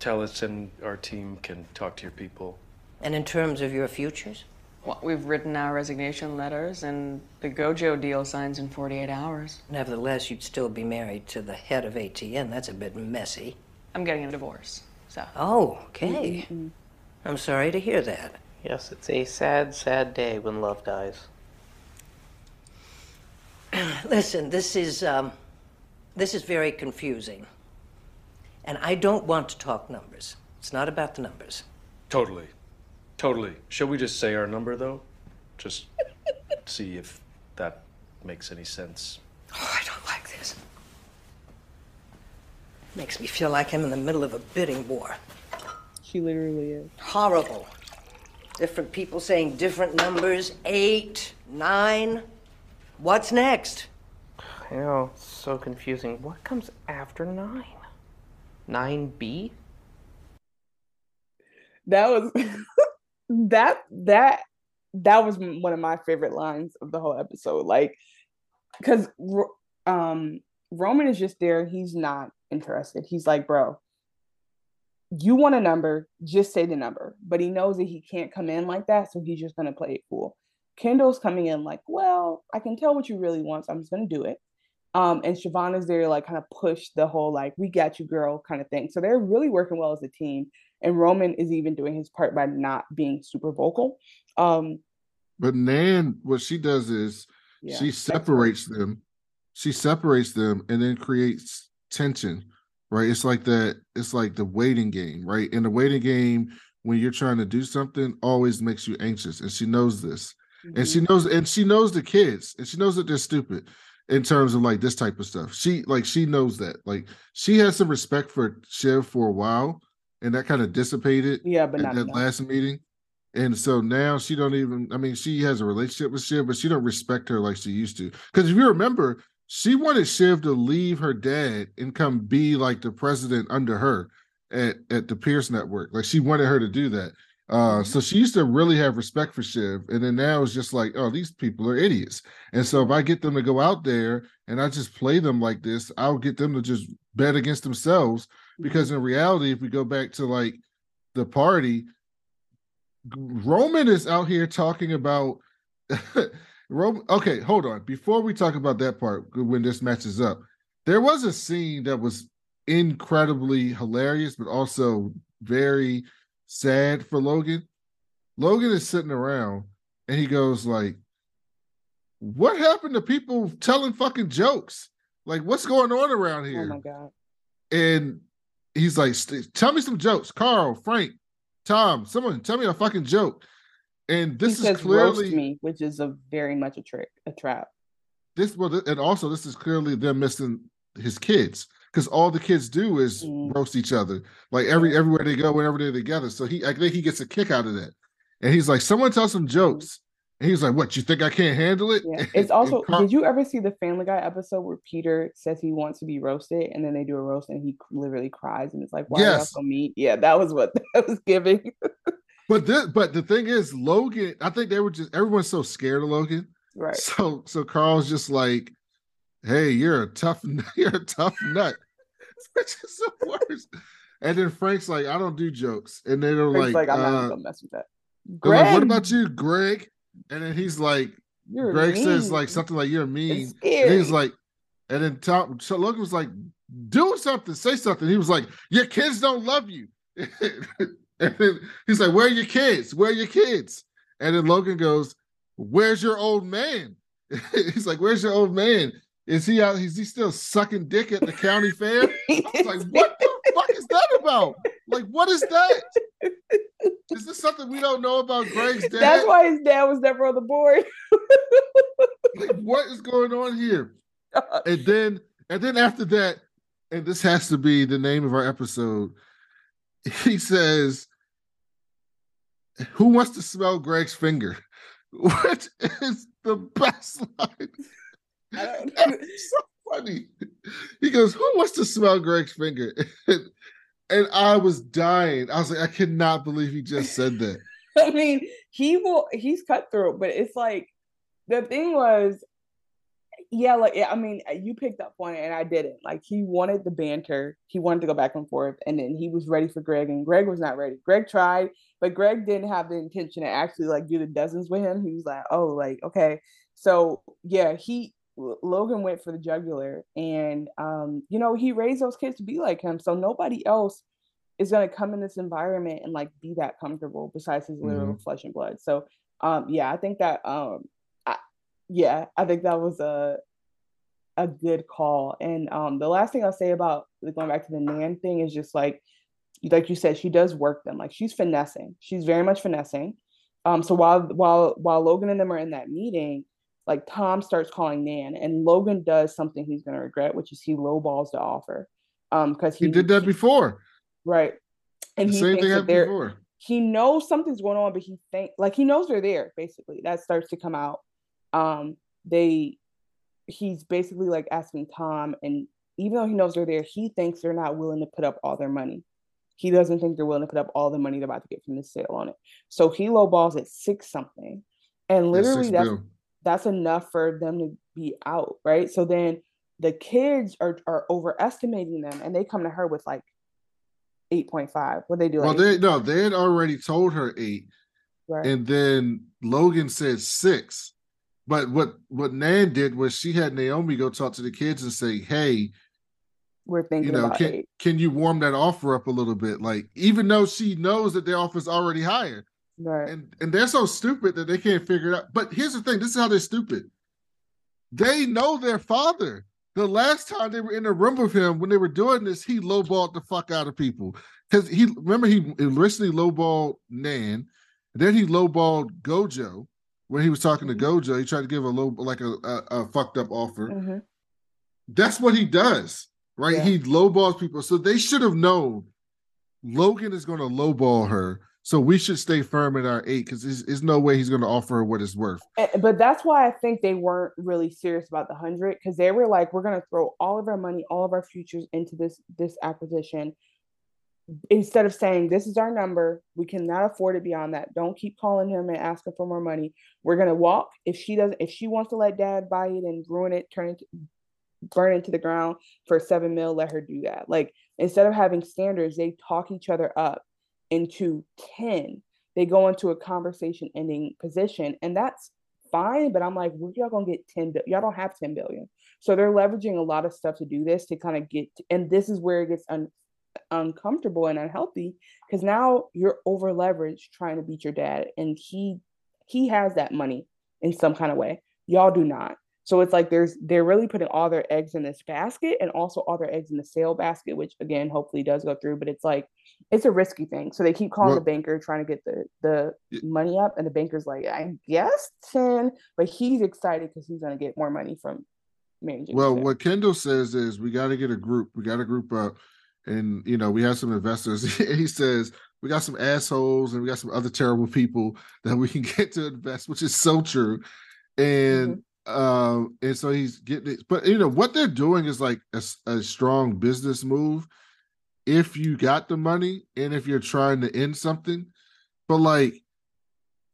Tellis and our team can talk to your people. And in terms of your futures? Well, we've written our resignation letters, and the Gojo deal signs in 48 hours. Nevertheless, you'd still be married to the head of ATN. That's a bit messy. I'm getting a divorce, so. Oh, okay. I'm sorry to hear that. Yes, it's a sad, sad day when love dies. Listen, this is um, this is very confusing, and I don't want to talk numbers. It's not about the numbers. Totally. Totally. Shall we just say our number, though? Just see if that makes any sense. Oh, I don't like this. Makes me feel like I'm in the middle of a bidding war. She literally is. Horrible. Different people saying different numbers. Eight, nine. What's next? I know, it's so confusing. What comes after nine? Nine B? That was that that that was one of my favorite lines of the whole episode. Like, because um Roman is just there. He's not interested. He's like, bro, you want a number, just say the number. But he knows that he can't come in like that, so he's just gonna play it cool. Kendall's coming in like, well, I can tell what you really want, so I'm just gonna do it. Um, and Siobhan is there, like, kind of push the whole like, we got you, girl, kind of thing. So they're really working well as a team. And Roman is even doing his part by not being super vocal. Um, But Nan, what she does is Yeah, she separates them. She separates them and then creates tension, right? It's like that. It's like the waiting game, right? In the waiting game, when you're trying to do something, always makes you anxious, and she knows this, and she knows, and she knows the kids, and she knows that they're stupid in terms of like this type of stuff. She like she knows that. Like she had some respect for Shiv for a while, and that kind of dissipated. Yeah, but at not that enough. last meeting. And so now she don't even. I mean, she has a relationship with Shiv, but she don't respect her like she used to. Because if you remember, she wanted Shiv to leave her dad and come be like the president under her at at the Pierce Network. Like she wanted her to do that. Uh, so she used to really have respect for Shiv, and then now it's just like, oh, these people are idiots. And so if I get them to go out there and I just play them like this, I'll get them to just bet against themselves. Because in reality, if we go back to like the party, Roman is out here talking about Roman. Okay, hold on. Before we talk about that part, when this matches up, there was a scene that was incredibly hilarious, but also very sad for Logan. Logan is sitting around and he goes like, "What happened to people telling fucking jokes? Like, what's going on around oh here?" Oh my god! And he's like, "Tell me some jokes, Karl, Frank, Tom, someone tell me a fucking joke." And this he is clearly me, which is a very much a trick, a trap. this. Well, and also this is clearly them missing his kids because all the kids do is Mm. roast each other, like every everywhere they go, whenever they're together. So he, I think he gets a kick out of that. And he's like, "Someone tell some jokes." And he's like, "What? You think I can't handle it?" Yeah. It's also. did you ever see the Family Guy episode where Peter says he wants to be roasted, and then they do a roast, and he literally cries, and it's like, "Why y'all Yes. so mean?" Yeah, that was what that was giving. But this, but the thing is, Logan. I think they were just everyone's so scared of Logan. Right. So so Karl's just like, "Hey, you're a tough, you're a tough nut," which is the worst. And then Frank's like, "I don't do jokes," and they're Frank's like, like, "I'm not uh, even gonna mess with that." they're like, what about you, Greg? And then he's like, You're Greg says like something like, "You're mean." And he's like, and then Tom, so Logan was like, "Do something, say something." He was like, "Your kids don't love you." and then he's like, "Where are your kids? Where are your kids?" And then Logan goes, "Where's your old man?" he's like, "Where's your old man? Is he out? Is he still sucking dick at the county fair?" I was like, "What the fuck is that about? Like, what is that? Is this something we don't know about Greg's dad? That's why his dad was never on the board. like, what is going on here? And then, and then after that, and this has to be the name of our episode. He says, "Who wants to smell Greg's finger?" Which is the best line. So funny. He goes, "Who wants to smell Greg's finger?" And, and I was dying. I was like, I cannot believe he just said that. I mean, he will. He's cutthroat, but it's like the thing was, yeah, like yeah, I mean, you picked up on it, and I didn't. Like he wanted the banter. He wanted to go back and forth, and then he was ready for Greg, and Greg was not ready. Greg tried, but Greg didn't have the intention to actually like do the dozens with him. He was like, oh, like okay, so yeah, he. Logan went for the jugular, and um, you know he raised those kids to be like him. So nobody else is gonna come in this environment and like be that comfortable besides his literal Mhm. flesh and blood. So um yeah, I think that um I, yeah, I think that was a a good call. And um the last thing I'll say about going back to the Nan thing is just like like you said, she does work them. Like she's finessing. She's very much finessing. Um so while while while Logan and them are in that meeting, like Tom starts calling Nan and Logan does something he's gonna regret, which is he lowballs the offer. Um because He did that before. Right. And The he same thing that happened before. he knows something's going on, but he think like he knows they're there, basically. That starts to come out. Um, they he's basically like asking Tom, and even though he knows they're there, he thinks they're not willing to put up all their money. He doesn't think they're willing to put up all the money they're about to get from the sale on it. So he lowballs at six something. And Yeah, literally six that's bill. That's enough for them to be out, right? So then the kids are are overestimating them and they come to her with like 8.5. What they do? Well, they no, they had already told her eight, Right. and then Logan said six. But what what Nan did was she had Naomi go talk to the kids and say, "Hey, we're thinking you know, about can eight. can you warm that offer up a little bit? Like, even though she knows that their offer's already higher, Right. and and they're so stupid that they can't figure it out. But here's the thing: this is how they're stupid. They know their father. The last time they were in the room with him when they were doing this, he lowballed the fuck out of people. Because he remember he originally lowballed Nan, then he lowballed Gojo when he was talking to Gojo. He tried to give a low like a, a, a fucked up offer. Mhm. That's what he does, right? Yeah. He lowballs people. So they should have known Logan is going to lowball her. So we should stay firm at our eight because there's, there's no way he's going to offer what it's worth. But that's why I think they weren't really serious about the hundred because they were like, we're gonna throw all of our money, all of our futures into this this acquisition. Instead of saying this is our number, we cannot afford it beyond that. Don't keep calling him and asking for more money. We're gonna walk. If she doesn't, if she wants to let dad buy it and ruin it, turn it, burn it to the ground for seven mil, let her do that. Like instead of having standards, they talk each other up into 10 they go into a conversation ending position, and that's fine. But I'm like, well, y'all gonna get 10 billion. Y'all don't have 10 billion. So they're leveraging a lot of stuff to do this to kind of get, and this is where it gets un, uncomfortable and unhealthy because now you're over leveraged trying to beat your dad, and he he has that money in some kind of way. Y'all do not. So it's like there's they're really putting all their eggs in this basket and also all their eggs in the sale basket, which again hopefully does go through. But it's like it's a risky thing. So they keep calling well, the banker trying to get the the money up, and the banker's like, I guess ten, but he's excited because he's gonna get more money from managing. Well, what Kendall says is we got to get a group. We got to group up, and you know we have some investors. he says we got some assholes and we got some other terrible people that we can get to invest, which is so true. And mm-hmm um, and so he's getting it. But you know what they're doing is like a, a, strong business move. If you got the money and if you're trying to end something, but like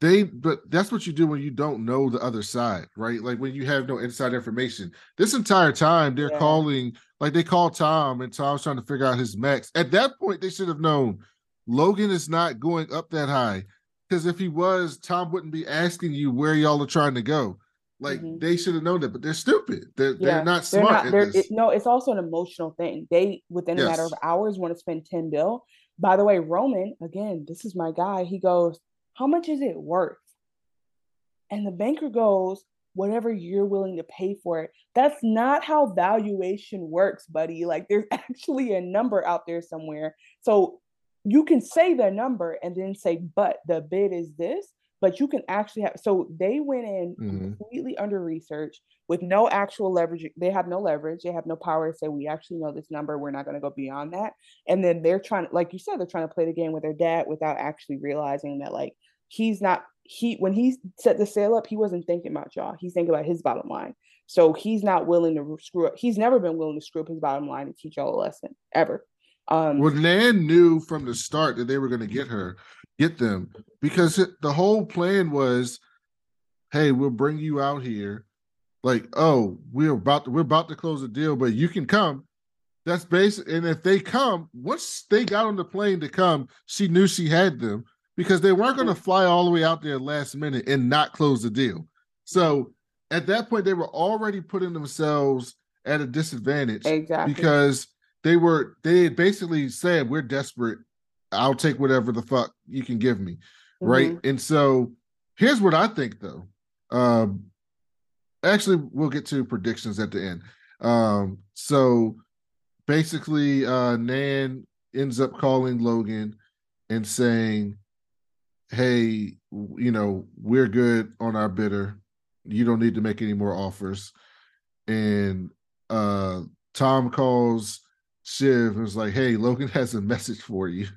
they, but that's what you do when you don't know the other side, right? Like when you have no inside information. This entire time they're yeah. calling, like they call Tom, and Tom's trying to figure out his max. At that point, they should have known Logan is not going up that high because if he was, Tom wouldn't be asking you where y'all are trying to go like mm-hmm. they should have known that, but they're stupid. They're yeah, they're not smart. They're not, they're, it, no, it's also an emotional thing. They within yes. a matter of hours want to spend 10 bill. By the way, Roman, again, this is my guy. He goes, How much is it worth? And the banker goes, Whatever you're willing to pay for it. That's not how valuation works, buddy. Like there's actually a number out there somewhere. So you can say the number and then say, but the bid is this but you can actually have so they went in mm-hmm. completely under research with no actual leverage they have no leverage they have no power to say we actually know this number we're not going to go beyond that. And then they're trying like you said they're trying to play the game with their dad without actually realizing that like he's not he when he set the sale up he wasn't thinking about y'all he's thinking about his bottom line. So he's not willing to screw up he's never been willing to screw up his bottom line and teach y'all a lesson ever um well nan knew from the start that they were going to get her get them because it, the whole plan was hey we'll bring you out here. Like oh we're about to we're about to close the deal but you can come. That's basic and if they come once they got on the plane to come she knew she had them because they weren't going to fly all the way out there last minute and not close the deal. So at that point they were already putting themselves at a disadvantage exactly. because they were they had basically said we're desperate I'll take whatever the fuck you can give me. Mm-hmm. Right. And so here's what I think though. Um actually we'll get to predictions at the end. Um so basically uh Nan ends up calling Logan and saying, Hey, you know, we're good on our bidder. You don't need to make any more offers. And uh Tom calls Shiv and was like, Hey, Logan has a message for you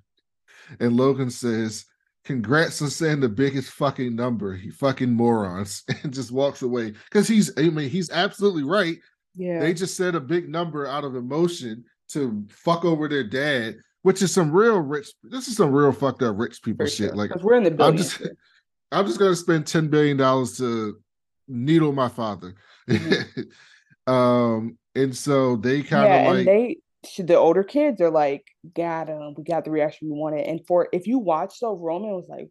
and Logan says, Congrats on saying the biggest fucking number, you fucking morons, and just walks away. Because he's, I mean, he's absolutely right. Yeah. They just said a big number out of emotion to fuck over their dad, which is some real rich, this is some real fucked up rich people For shit. Sure. Like, we're in the I'm just, I'm just going to spend $10 billion to needle my father. Mm-hmm. um, and so they kind of yeah, like, they, the older kids are like, got him. We got the reaction we wanted. And for if you watch though, Roman was like,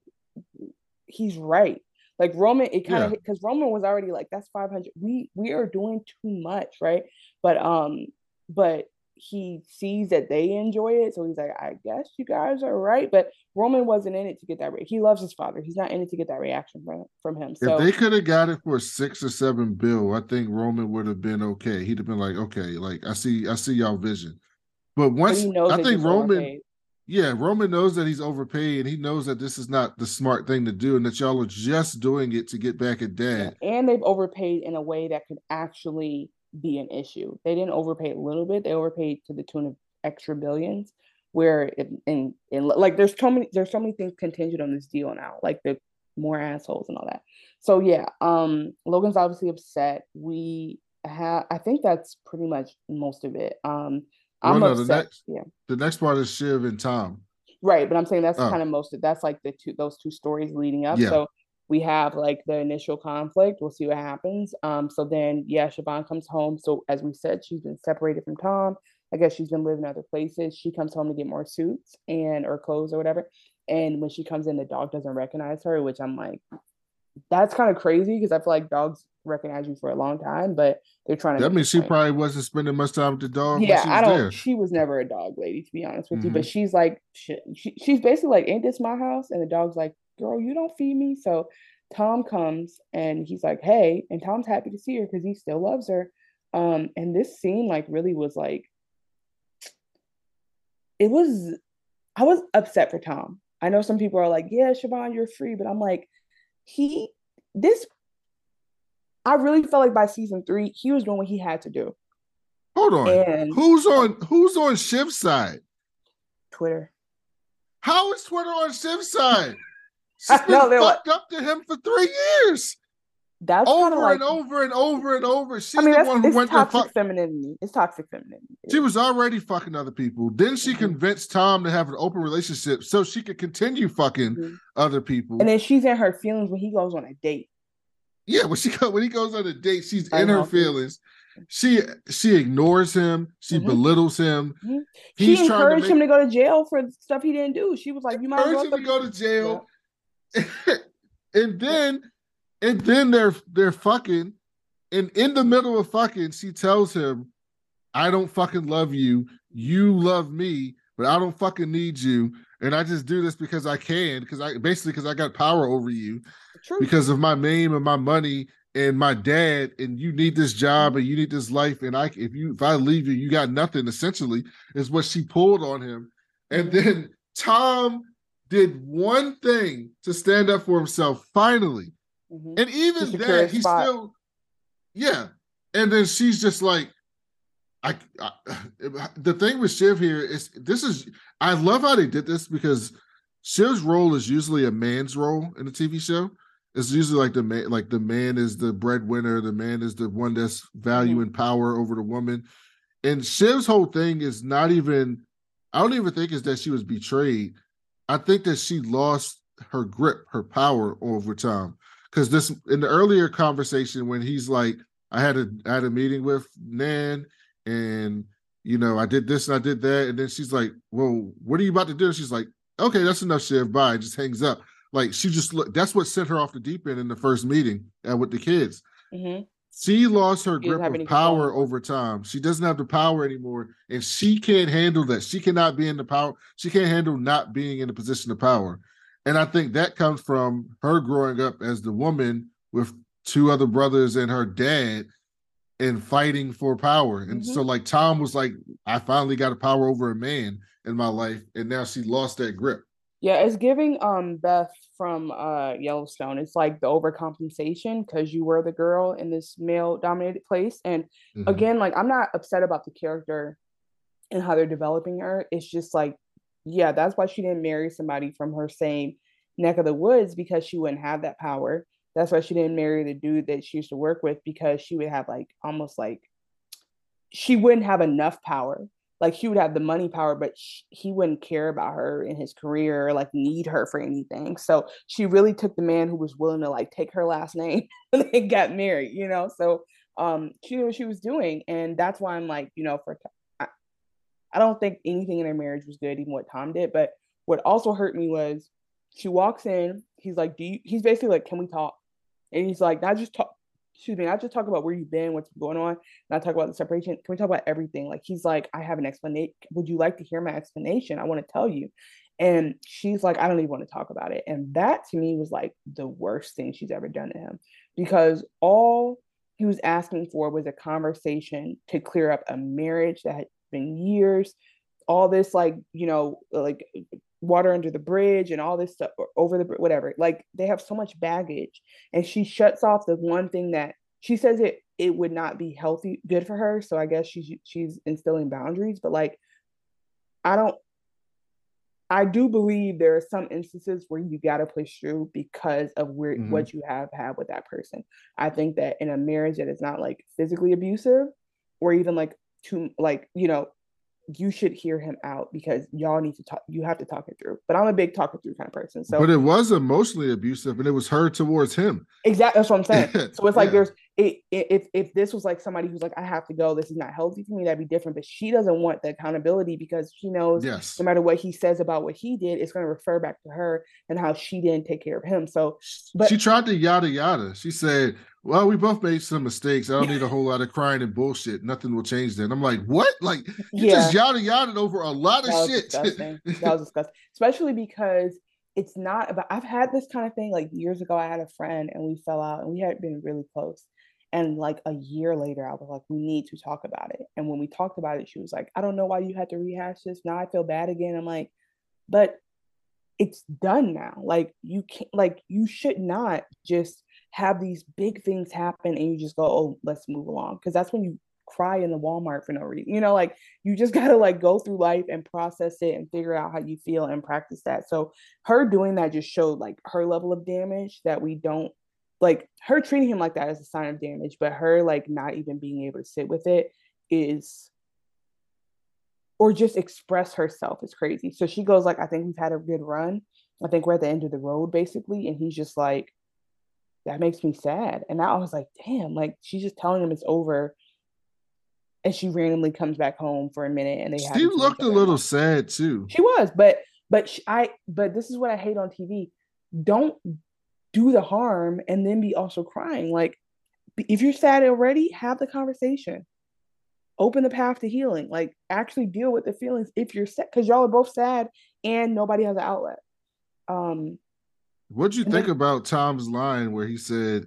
he's right. Like Roman, it kind of yeah. because Roman was already like, that's 500. We we are doing too much, right? But um, but he sees that they enjoy it, so he's like, I guess you guys are right. But Roman wasn't in it to get that. Re- he loves his father. He's not in it to get that reaction from from him. So if they could have got it for six or seven bill, I think Roman would have been okay. He'd have been like, okay, like I see, I see y'all vision. But once but I think Roman, overpaid. yeah, Roman knows that he's overpaid, and he knows that this is not the smart thing to do, and that y'all are just doing it to get back at dad. And they've overpaid in a way that could actually be an issue. They didn't overpay a little bit; they overpaid to the tune of extra billions. Where in, in, in like there's so many there's so many things contingent on this deal now, like the more assholes and all that. So yeah, um, Logan's obviously upset. We have I think that's pretty much most of it. Um, I'm well, no, upset. The next, yeah. The next part is Shiv and Tom. Right, but I'm saying that's oh. kind of most of that's like the two those two stories leading up. Yeah. So we have like the initial conflict. We'll see what happens. Um, so then yeah, Siobhan comes home. So as we said, she's been separated from Tom. I guess she's been living other places. She comes home to get more suits and or clothes or whatever. And when she comes in, the dog doesn't recognize her, which I'm like, that's kind of crazy because I feel like dogs recognize you for a long time, but they're trying to. That means she probably wasn't spending much time with the dog. Yeah, she I don't. There. She was never a dog lady, to be honest with you. But Mhm. she's like, she, she, she's basically like, "Ain't this my house?" And the dog's like, "Girl, you don't feed me." So Tom comes and he's like, "Hey," and Tom's happy to see her because he still loves her. Um, and this scene like really was like, it was. I was upset for Tom. I know some people are like, "Yeah, Siobhan, you're free," but I'm like, he this. I really felt like by season three, he was doing what he had to do. Hold on. And- who's on who's on Shiv's side? Twitter. How is Twitter on Shiv's side? She's been know, they're like- fucked up to him for three years. That's over like- and over and over and over. She's I mean, the that's one who went to toxic fuck. femininity. It's toxic femininity. She was already fucking other people. Then she mm-hmm. convinced Tom to have an open relationship so she could continue fucking mm-hmm. other people. And then she's in her feelings when he goes on a date. Yeah, when she go, when he goes on a date, she's in her feelings. She she ignores him. She mm-hmm. belittles him. Mm-hmm. She trying to encouraged make him to go to jail for stuff he didn't do. She was like, "You might as well him to go to jail. and then and then they're they're fucking. And in the middle of fucking, she tells him, I don't fucking love you. You love me, but I don't fucking need you. And I just do this because I can, because I basically because I got power over you because of my name and my money and my dad, and you need this job and you need this life. And I if you if I leave you, you got nothing, essentially, is what she pulled on him. And then Tom did one thing to stand up for himself finally. And even then, he spot. still, yeah. And then she's just like, I, I the thing with Shiv here is this is I love how they did this because Shiv's role is usually a man's role in a TV show. It's usually like the man, like the man is the breadwinner, the man is the one that's value and power over the woman. And Shiv's whole thing is not even, I don't even think is that she was betrayed. I think that she lost her grip, her power over time. Because this in the earlier conversation when he's like, I had a I had a meeting with Nan and you know I did this and I did that, and then she's like, Well, what are you about to do? And she's like, Okay, that's enough, Shiv. Bye. Just hangs up. Like she just look that's what sent her off the deep end in the first meeting uh, with the kids. Mm-hmm. She lost her She grip of power over time. She doesn't have the power anymore, and she can't handle that. She cannot be in the power. She can't handle not being in a position of power. And I think that comes from her growing up as the woman with two other brothers and her dad and fighting for power. And so, like, Tom was like, I finally got a power over a man in my life. And now she lost that grip. Yeah, it's giving um Beth from uh Yellowstone. It's like the overcompensation because you were the girl in this male dominated place. And Mhm. again, like I'm not upset about the character and how they're developing her. It's just like, yeah, that's why she didn't marry somebody from her same neck of the woods because she wouldn't have that power. That's why she didn't marry the dude that she used to work with because she would have like almost like she wouldn't have enough power. Like she would have the money power, but sh- he wouldn't care about her in his career or like need her for anything. So she really took the man who was willing to like take her last name and they got married, you know? So um she knew what she was doing. And that's why I'm like, you know, for I, I don't think anything in their marriage was good, even what Tom did. But what also hurt me was she walks in, he's like, Do you he's basically like, Can we talk? And he's like, not just talk, excuse me, not just talk about where you've been, what's going on, not talk about the separation. Can we talk about everything? Like he's like, I have an explanation. Would you like to hear my explanation? I want to tell you. And she's like, I don't even want to talk about it. And that to me was like the worst thing she's ever done to him because all he was asking for was a conversation to clear up a marriage that had been years, all this like, you know, like water under the bridge and all this stuff or over the whatever. Like they have so much baggage. And she shuts off the one thing that she says it it would not be healthy good for her. So I guess she's she's instilling boundaries, but like I don't I do believe there are some instances where you got to push through because of where Mhm. what you have had with that person. I think that in a marriage that is not like physically abusive or even like too like you know you should hear him out because y'all need to talk you have to talk it through. But I'm a big talk it through kind of person. So but it was emotionally abusive and it was her towards him. Exactly. That's what I'm saying. So it's like Yeah. there's it, if if this was like somebody who's like I have to go, this is not healthy for me, that'd be different. But she doesn't want the accountability because she knows yes. no matter what he says about what he did, it's going to refer back to her and how she didn't take care of him. So, but she tried to yada yada. She said, "Well, we both made some mistakes. I don't need a whole lot of crying and bullshit. Nothing will change." Then I'm like, "What? Like you Yeah. just yada yada over a lot of shit." disgusting. that was disgusting, especially because it's not about. I've had this kind of thing like years ago. I had a friend and we fell out and we had been really close. And like a year later, I was like, we need to talk about it. And when we talked about it, she was like, I don't know why you had to rehash this. Now I feel bad again. I'm like, but it's done now. Like you can't like you should not just have these big things happen and you just go, oh, let's move along. Cause that's when you cry in the Walmart for no reason. You know, like you just gotta like go through life and process it and figure out how you feel and practice that. So her doing that just showed like her level of damage that we don't like her treating him like that is a sign of damage, but her like not even being able to sit with it is or just express herself is crazy. So she goes like, I think we've had a good run. I think we're at the end of the road basically. And he's just like, that makes me sad. And now I was like, damn, like she's just telling him it's over. And she randomly comes back home for a minute and they have She looked a little sad too. she was, but but sh I but this is what I hate on TV. Don't do the harm and then be also crying. Like if you're sad already, have the conversation. Open the path to healing. Like actually deal with the feelings if you're sad because y'all are both sad and nobody has an outlet. Um What'd you think then- about Tom's line where he said,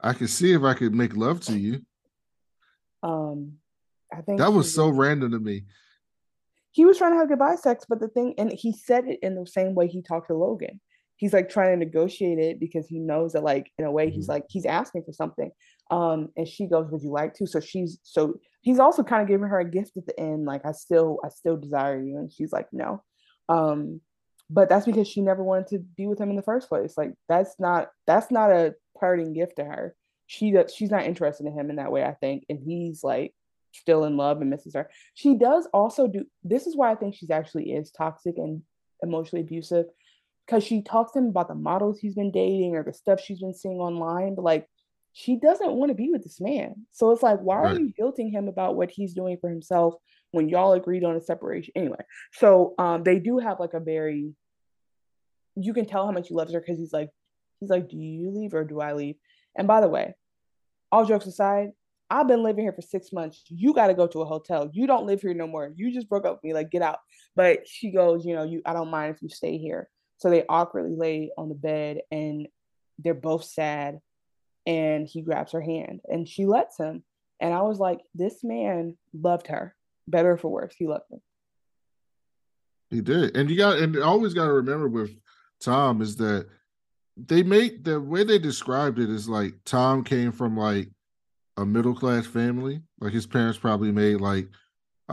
"I could see if I could make love to you"? um I think That was so random to me. he was trying to have goodbye sex, but the thing, and he said it in the same way he talked to Logan. He's like trying to negotiate it because he knows that, like, in a way, he's like he's asking for something. Um, and she goes, "Would you like to?" So she's so he's also kind of giving her a gift at the end, like, "I still, I still desire you," and she's like, "No." Um, but that's because she never wanted to be with him in the first place. Like, that's not that's not a parting gift to her. She does, she's not interested in him in that way, I think, and he's like still in love and misses her. She does also do this is why I think she's actually is toxic and emotionally abusive because she talks to him about the models he's been dating or the stuff she's been seeing online, but like she doesn't want to be with this man. So it's like, why are you guilting him about what he's doing for himself when y'all agreed on a separation? Anyway, so um they do have like a very you can tell how much he loves her because he's like, he's like, Do you leave or do I leave? And by the way, all jokes aside, I've been living here for six months. You got to go to a hotel. You don't live here no more. You just broke up with me. Like, get out. But she goes, you know, you I don't mind if you stay here. So they awkwardly lay on the bed and they're both sad. And he grabs her hand and she lets him. And I was like, this man loved her, better or for worse. He loved her. He did, and you got, and always got to remember with Tom is that they make the way they described it is like Tom came from like a middle class family. Like his parents probably made like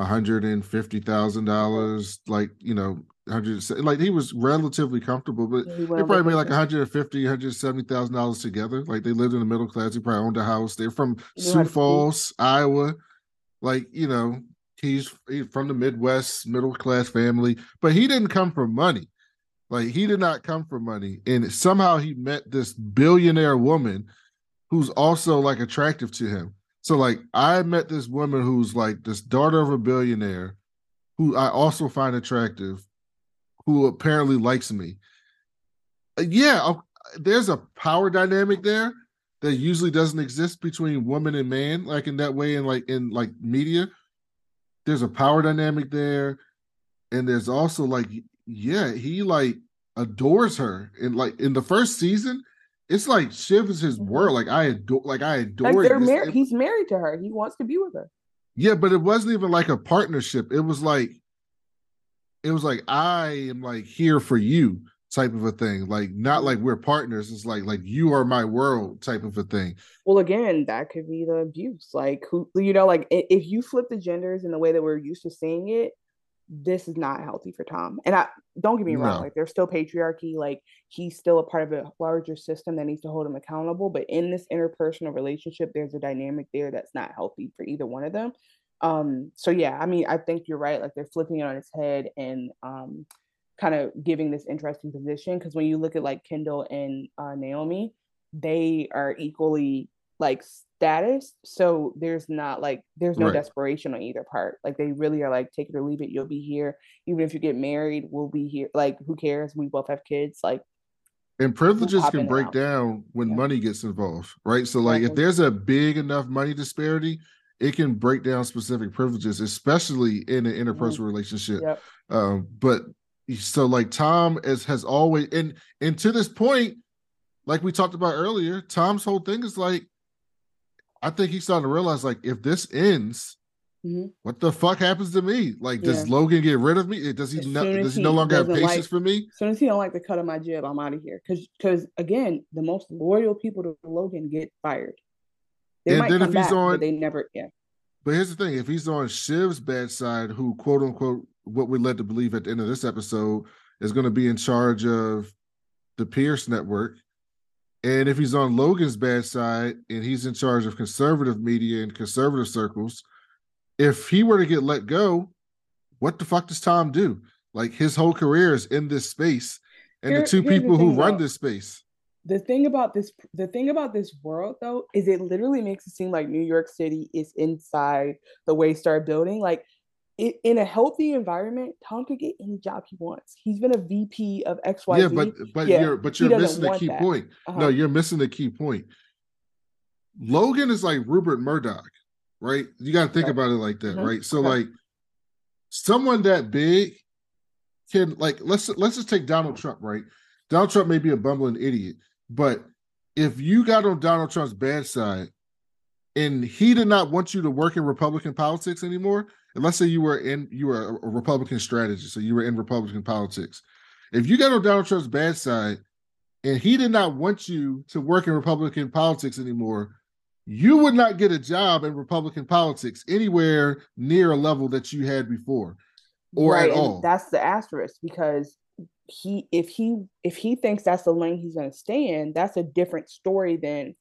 hundred and fifty thousand dollars, like you know, hundred like he was relatively comfortable, but he they probably made like vacation. 150, 170 thousand dollars together. Like they lived in the middle class. He probably owned a house. They're from Sioux. Falls, Iowa. Like you know, he's, he's from the Midwest, middle class family, but he didn't come from money. Like he did not come from money, and somehow he met this billionaire woman who's also like attractive to him. So like I met this woman who's like this daughter of a billionaire who I also find attractive, who apparently likes me. Uh, Yeah, there's a power dynamic there that usually doesn't exist between woman and man, like in that way, in like in like media. There's a power dynamic there, and there's also like, yeah, he like adores her, and like in the first season, it's like Shiv is his mm-hmm. world. Like I adore, like I adore. Like they're married. He's married to her. He wants to be with her. yeah, but it wasn't even like a partnership. It was like it was like I am like here for you type of a thing. Like not like we're partners. It's like like you are my world type of a thing. Well, again, that could be the abuse. Like who you know, like if you flip the genders in the way that we're used to seeing it, this is not healthy for Tom. And I don't get me wrong, like there's still patriarchy, like he's still a part of a larger system that needs to hold him accountable. But in this interpersonal relationship, there's a dynamic there that's not healthy for either one of them. Um, so yeah, I mean, I think you're right. Like they're flipping it on its head and um kind of giving this interesting position because when you look at like Kendall and uh, Naomi, they are equally like status. So there's not like there's no Right. desperation on either part. Like they really are like take it or leave it. You'll be here. Even if you get married, we'll be here. Like who cares? We both have kids. Like And privileges can break out. down when money gets involved, right? So, like, if there's a big enough money disparity, it can break down specific privileges, especially in an interpersonal relationship. Yep. Um, but so, like, Tom is, has always, and and to this point, like we talked about earlier, Tom's whole thing is like, I think he's starting to realize, like, if this ends, Mhm. what the fuck happens to me? Like, does Yeah. Logan get rid of me? Does he no, does he he no longer have patience like- for me? As soon as he don't like the cut of my jib, I'm out of here. Cause because again, the most loyal people to Logan get fired. They And might then come if he's back, on- but they never yeah. But here's the thing: if he's on Shiv's bad side, who quote unquote what we're led to believe at the end of this episode is going to be in charge of the Pierce network, and if he's on Logan's bad side and he's in charge of conservative media and conservative circles, if he were to get let go, what the fuck does Tom do? Like his whole career is in this space, and Here- the two here's the people who run this space. The thing about this the thing about this world though is it literally makes it seem like New York City is inside the Waystar building. Like in a healthy environment, Tom could get any job he wants. He's been a VP of XYZ. Yeah, but but Yeah, you're but you're missing the key that. point. Uh-huh. No, you're missing the key point. Logan is like Rupert Murdoch, right? You got to think Right. about it like that, Mhm. right? So Okay. like someone that big can like let's let's just take Donald Trump, right? Donald Trump may be a bumbling idiot, but if you got on Donald Trump's bad side and he did not want you to work in Republican politics anymore, and let's say you were in you were a- Republican strategist, so you were in Republican politics. If you got on Donald Trump's bad side and he did not want you to work in Republican politics anymore, you would not get a job in Republican politics anywhere near a level that you had before or right, at and all. That's the asterisk because he if he if he thinks that's the lane he's gonna stay in, that's a different story than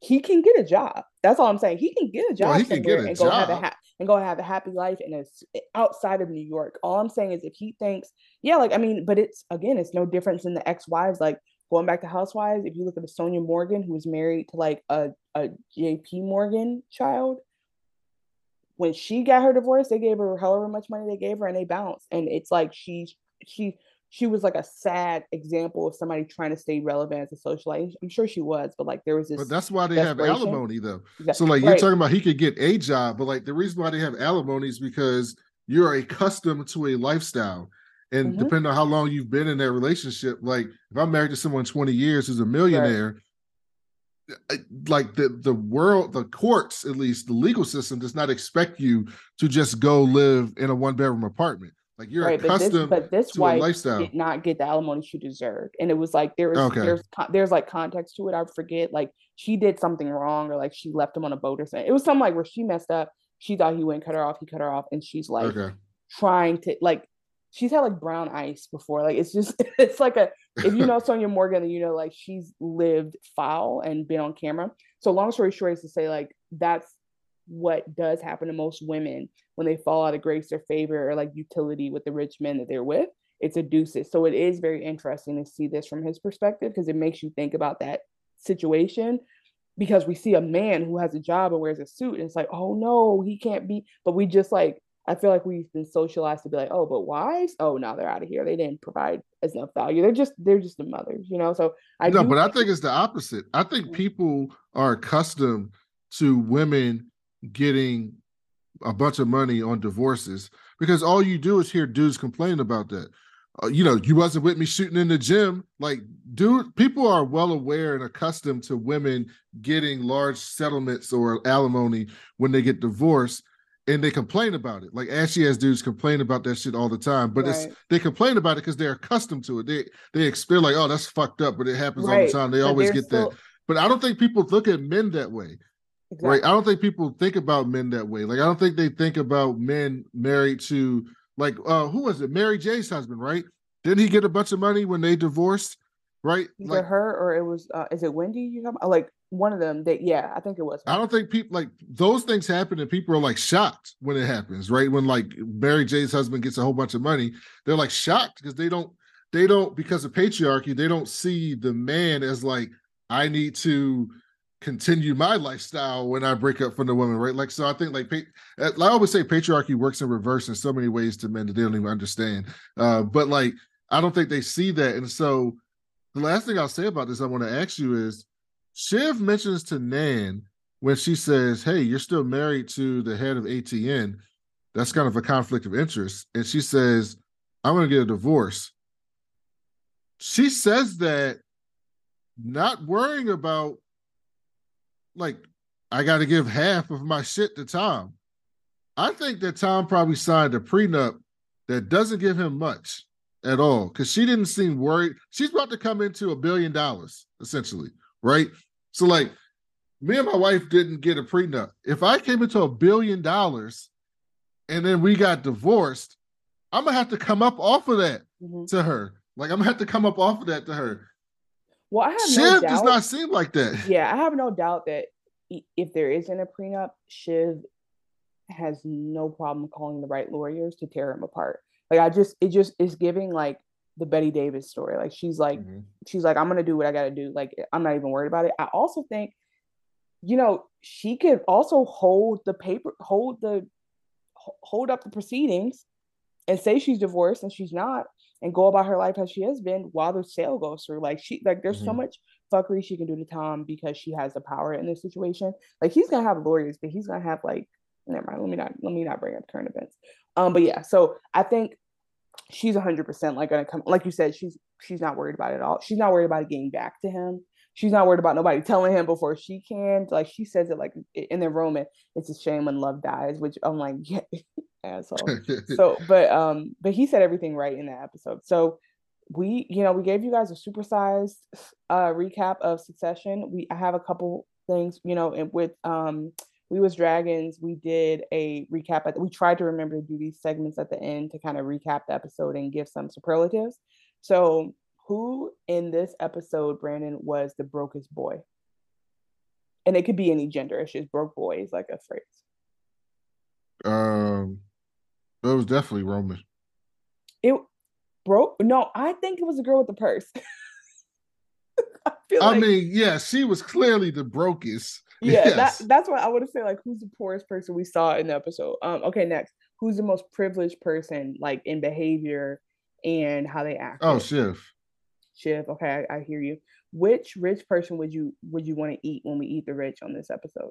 he can get a job. That's all I'm saying. He can get a job Well, he can get a and go have a job. ha- and go have a happy life and it's outside of New York. All I'm saying is if he thinks, yeah, like I mean, but it's again, it's no difference in the ex-wives. Like going back to Housewives, if you look at the Sonja Morgan, who was married to like a, a JP Morgan child, when she got her divorce, they gave her however much money they gave her and they bounced. And it's like she she she was like a sad example of somebody trying to stay relevant as a socialite. I'm sure she was, but like there was this But that's why they have alimony, though. So, like, you're right. talking about he could get a job, but like the reason why they have alimony is because you're accustomed to a lifestyle. And Mhm. depending on how long you've been in that relationship, like if I'm married to someone 20 years who's a millionaire, I- like the the world, the courts, at least the legal system, does not expect you to just go live in a one bedroom apartment. Like you're right, but this, accustomed but this to a wife lifestyle. did not get the alimony she deserved, and it was like there was Okay. there's there's like context to it. I forget like she did something wrong or like she left him on a boat or something. It was something like where she messed up. She thought he wouldn't cut her off. He cut her off, and she's like Okay. trying to like she's had like brown ice before. Like it's just it's like a if you know Sonja Morgan, then you know like she's lived foul and been on camera. So long story short is to say like that's what does happen to most women when they fall out of grace or favor or like utility with the rich men that they're with. it's a seduces. So it is very interesting to see this from his perspective because it makes you think about that situation because we see a man who has a job and wears a suit and it's like, oh no, he can't be. But we just like, I feel like we've been socialized to be like, oh, but wives? Oh, now they're out of here. They didn't provide as enough value. They're just, they're just the mothers, you know? So I no, do but I think it's the opposite. I think mm. people are accustomed to women getting a bunch of money on divorces because all you do is hear dudes complain about that. Uh, you know, you wasn't with me shooting in the gym. Like, dude, people are well aware and accustomed to women getting large settlements or alimony when they get divorced. And they complain about it. Like ashy ass dudes complain about that shit all the time. But it's they complain about it because they're accustomed to it. They they ex- they're like, oh, that's fucked up, but it happens all the time. They But always get that. But I don't think people look at men that way. Right. I don't think people think about men that way. Like I don't think they think about men married to like uh who was it? Mary J's husband, right? Didn't he get a bunch of money when they divorced? Right? either Like her or it was, uh, is it Wendy? You talking about? Like one of them that, yeah, I think it was. I don't think people like those things happen and people are like shocked when it happens, right? When like Mary J's husband gets a whole bunch of money, they're like shocked because they don't they don't because of patriarchy, they don't see the man as like I need to continue my lifestyle when I break up from the woman, right? Like, so I think like I always say patriarchy works in reverse in so many ways to men that they don't even understand. Uh, but like, I don't think they see that. And so the last thing I'll say about this, I want to ask you is Shiv mentions to Nan when she says, Hey, you're still married to the head of ATN. That's kind of a conflict of interest. And she says, I'm going to get a divorce. She says that not worrying about like I got to give half of my shit to Tom. I think that Tom probably signed a prenup that doesn't give him much at all because she didn't seem worried. She's about to come into a billion dollars essentially, right? So like me and my wife didn't get a prenup. If I came into a billion dollars and then we got divorced, I'm gonna have to come up off of that mm-hmm. to her. Like I'm gonna have to come up off of that to her. Well, I have Shiv no does not seem like that. Yeah, I have no doubt that if there isn't a prenup, Shiv has no problem calling the right lawyers to tear him apart. Like I just, it just is giving like the Betty Davis story. Like she's like, mm-hmm. she's like, I'm gonna do what I gotta do. Like I'm not even worried about it. I also think, you know, she could also hold the paper, hold the, hold up the proceedings, and say she's divorced and she's not, and go about her life as she has been while the sale goes through. Like she like there's mm-hmm. so much fuckery she can do to Tom because she has the power in this situation. Like he's gonna have lawyers, but he's gonna have like never mind. Let me not let me not bring up current events. Um, but yeah, so I think she's hundred percent like gonna come. Like you said, she's she's not worried about it at all. She's not worried about it getting back to him. She's not worried about nobody telling him before she can. Like she says it like in the Roman, it's a shame when love dies, which I'm like, yeah, asshole. so, but um, but he said everything right in that episode. So we, you know, we gave you guys a supersized uh recap of Succession. We I have a couple things, you know, and with um we was dragons we did a recap at, we tried to remember to do these segments at the end to kind of recap the episode and give some superlatives so who in this episode brandon was the brokest boy and it could be any gender it's just broke boy is like a phrase um it was definitely Roman. It broke. No, I think it was a girl with the purse. I, I like, mean, yeah, she was clearly the brokest. Yeah, yes. that, that's what I would said. Like, who's the poorest person we saw in the episode? Um, okay, next, who's the most privileged person, like in behavior and how they act? Oh, Shiv. Shiv. Okay, I, I hear you. Which rich person would you would you want to eat when we eat the rich on this episode?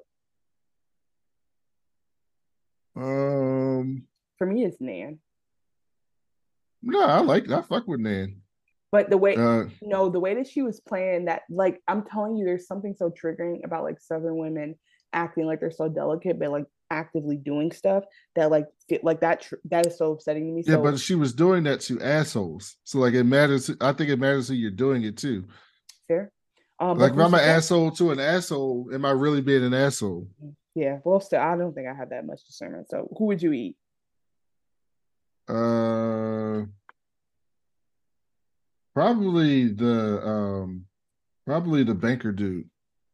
Um, for me, it's Nan. No, I like I fuck with Nan. But the way uh, no, the way that she was playing that, like I'm telling you, there's something so triggering about like Southern women acting like they're so delicate, but like actively doing stuff that like fit, like that tr- that is so upsetting to me. Yeah, so, but she was doing that to assholes. So like it matters. I think it matters who you're doing it to. Fair. Um, like if I'm an asshole to an asshole, am I really being an asshole? Yeah. Well, still, I don't think I have that much discernment. So who would you eat? Uh, probably the um, probably the banker dude.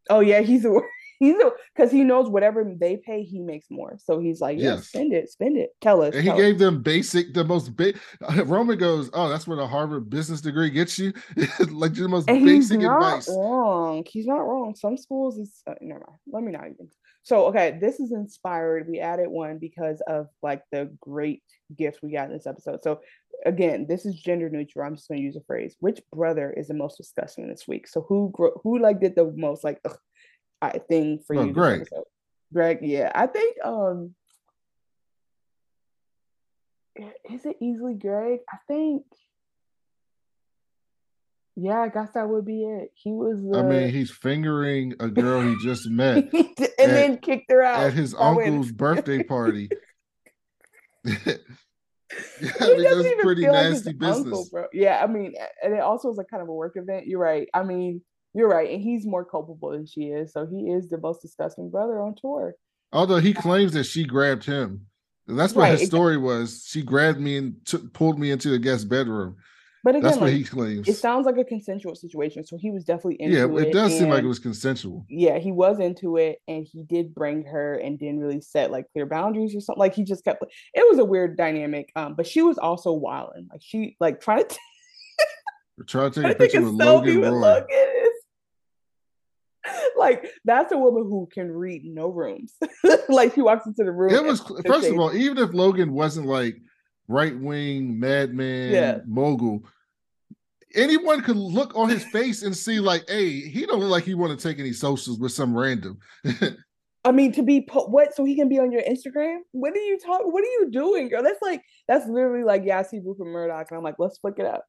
Oh yeah, he's a he's a because he knows whatever they pay, he makes more. So he's like, yeah, yes. spend it, spend it. Tell us. And he gave them basic, the most basic. Roman goes, oh, that's what a Harvard business degree gets you, like the most and basic he's not advice. Wrong. He's not wrong. Some schools is uh, never mind. Let me not even. So okay, this is inspired. We added one because of like the great gifts we got in this episode. So again, this is gender neutral. I'm just gonna use a phrase. Which brother is the most disgusting this week? So who who like did the most like ugh, I thing for oh, you? Greg. Greg, yeah. I think um is it easily Greg? I think yeah, I guess that would be it. He was. Uh, I mean, he's fingering a girl he just met, and at, then kicked her out at his uncle's birthday party. yeah, I mean, that's pretty nasty like business. Uncle, bro. Yeah, I mean, and it also was like kind of a work event. You're right. I mean, you're right, and he's more culpable than she is. So he is the most disgusting brother on tour. Although he claims that she grabbed him, that's what right. his story was. She grabbed me and took, pulled me into the guest bedroom. But again, that's what like, he claims. It sounds like a consensual situation, so he was definitely into yeah, it. it does seem like it was consensual. Yeah, he was into it, and he did bring her and didn't really set like clear boundaries or something. Like he just kept. It was a weird dynamic. Um, but she was also wilding. Like she like trying to. trying to take a picture with. Logan like that's a woman who can read no rooms. like she walks into the room. It was first of all, even if Logan wasn't like right wing madman Yeah. mogul, anyone could look on his face and see like, hey, he don't look like he want to take any socials with some random. I mean, to be po- what? So he can be on your Instagram? What are you talking? What are you doing, girl? That's like that's literally like yeah, I see Rupert Murdoch, and I'm like, let's flick it up.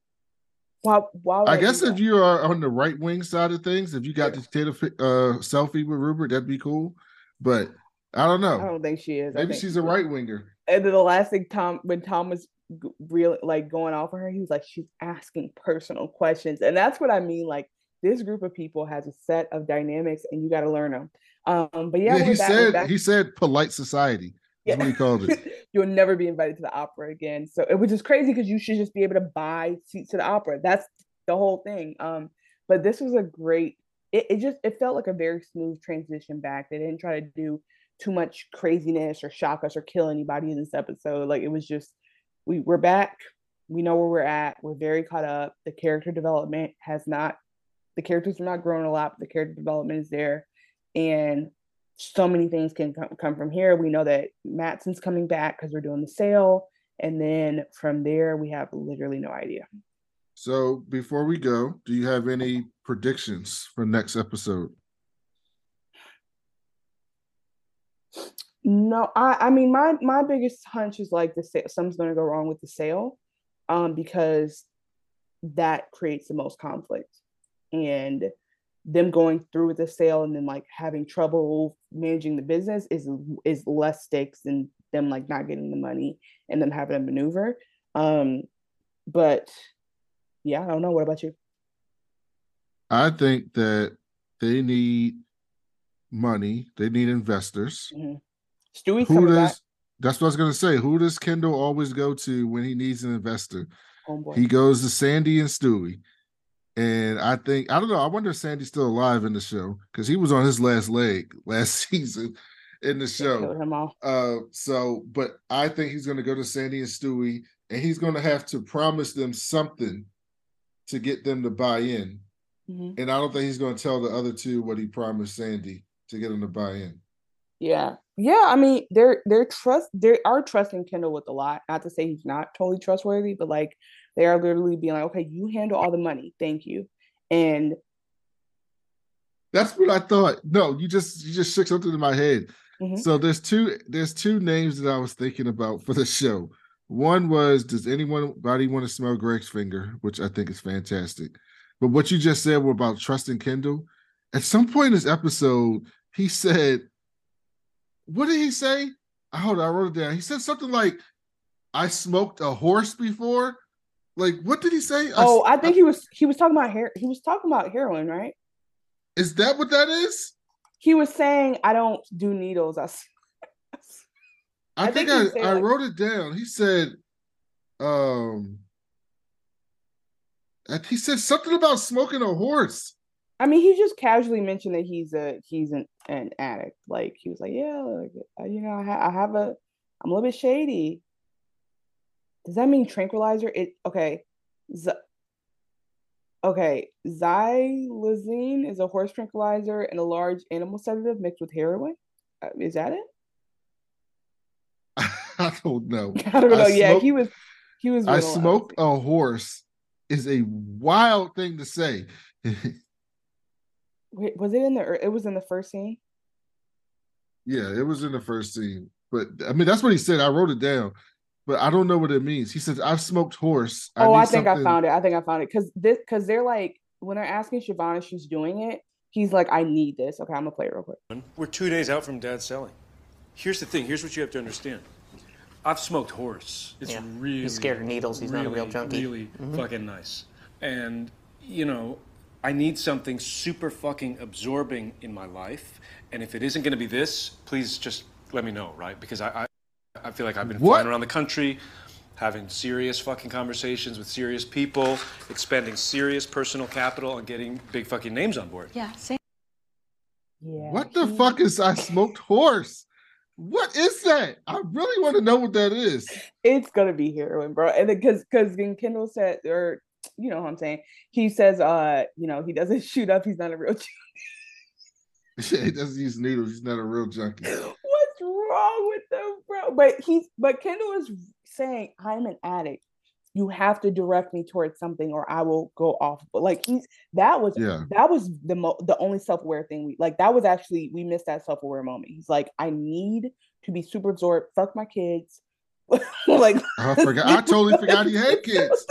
Why? Why? I guess if you are on the right wing side of things, if you got to take a uh, selfie with Rupert, that'd be cool. But I don't know. I don't think she is. Maybe she's a right winger. And then the last thing Tom when Tom was g- real like going off on her, he was like, she's asking personal questions. And that's what I mean. Like this group of people has a set of dynamics and you gotta learn them. Um, but yeah, Yeah, he back- said he said polite society. That's what he called it. You'll never be invited to the opera again. So it was just crazy because you should just be able to buy seats to the opera. That's the whole thing. Um, but this was a great it, it just it felt like a very smooth transition back. They didn't try to do too much craziness or shock us or kill anybody in this episode. Like it was just we we're back. We know where we're at. We're very caught up. The character development has not the characters are not growing a lot, but the character development is there. And so many things can come, from here. We know that Matsson's coming back because we're doing the sale. And then from there, we have literally no idea. So before we go, do you have any predictions for next episode? No, I I mean my my biggest hunch is like the sale, something's going to go wrong with the sale, um, because that creates the most conflict, and them going through with the sale and then like having trouble managing the business is is less stakes than them like not getting the money and them having a maneuver. Um, but yeah, I don't know. What about you? I think that they need money. They need investors. Mhm. Stewie's Who does? back. That's what I was gonna say. Who does Kendall always go to when he needs an investor? Homeboy. He goes to Sandy and Stewie. And I think I don't know. I wonder if Sandy's still alive in the show because he was on his last leg last season in the show. Uh, so, but I think he's going to go to Sandy and Stewie, and he's going to have to promise them something to get them to buy in. Mhm. And I don't think he's going to tell the other two what he promised Sandy to get them to buy in. Yeah. Yeah. I mean, they're they're trust they are trusting Kendall with a lot. Not to say he's not totally trustworthy, but like they are literally being like, okay, you handle all the money. Thank you. And That's what I thought. No, you just you just shook something in my head. Mhm. So there's two there's two names that I was thinking about for the show. One was does anybody want to smell Greg's finger, which I think is fantastic. But what you just said were about trusting Kendall. At some point in this episode, he said, "What did he say?" I hold on, I wrote it down. He said something like, "I smoked a horse before." Like, what did he say? Oh, I think he was he was talking about hair he was talking about heroin, right? is that what that is? He was saying, I don't do needles. I think, think I, I like- wrote it down. He said, um, and he said something about smoking a horse. I mean, he just casually mentioned that he's a he's an, an addict. Like he was like, yeah, like, uh, you know, I, ha- I have a, I'm a little bit shady. Does that mean tranquilizer? It okay, Z- okay. Xylazine is a horse tranquilizer and a large animal sedative mixed with heroin. Uh, is that it? I don't know. I don't know. yeah, smoked- he was he was. I doing a lot. smoked a horse is a wild thing to say. Wait, was it in the? It was in the first scene. yeah, it was in the first scene, but I mean that's what he said. I wrote it down, but I don't know what it means. He says I've smoked horse. oh, I need think I found it. I think I found it because this because they're like when they're asking Siobhan if she's doing it, he's like, I need this. Okay, I'm gonna play it real quick. We're two days out from Dad selling. Here's the thing. Here's what you have to understand. I've smoked horse. It's Yeah. really He's scared of needles. He's not a real really, junkie. Really Mhm. fucking nice. And you know, I need something super fucking absorbing in my life. And if it isn't going to be this, please just let me know, right? Because I, I, I feel like I've been What? flying around the country, having serious fucking conversations with serious people, expending serious personal capital, and getting big fucking names on board. Yeah, same. Yeah. What the fuck is I smoked horse? What is that? I really want to know what that is. It's gonna be heroin, bro. And because because Kendall said, or you know what I'm saying, he says, uh, you know, he doesn't shoot up. He's not a real. Junkie. he doesn't use needles. He's not a real junkie. What's wrong with them, bro? But he's but Kendall is saying, I'm an addict. You have to direct me towards something or I will go off. But like he's that was Yeah. that was the mo- the only self-aware thing we like that was actually we missed that self-aware moment. He's like, I need to be super absorbed, fuck my kids. like I forgot. I totally forgot he had kids.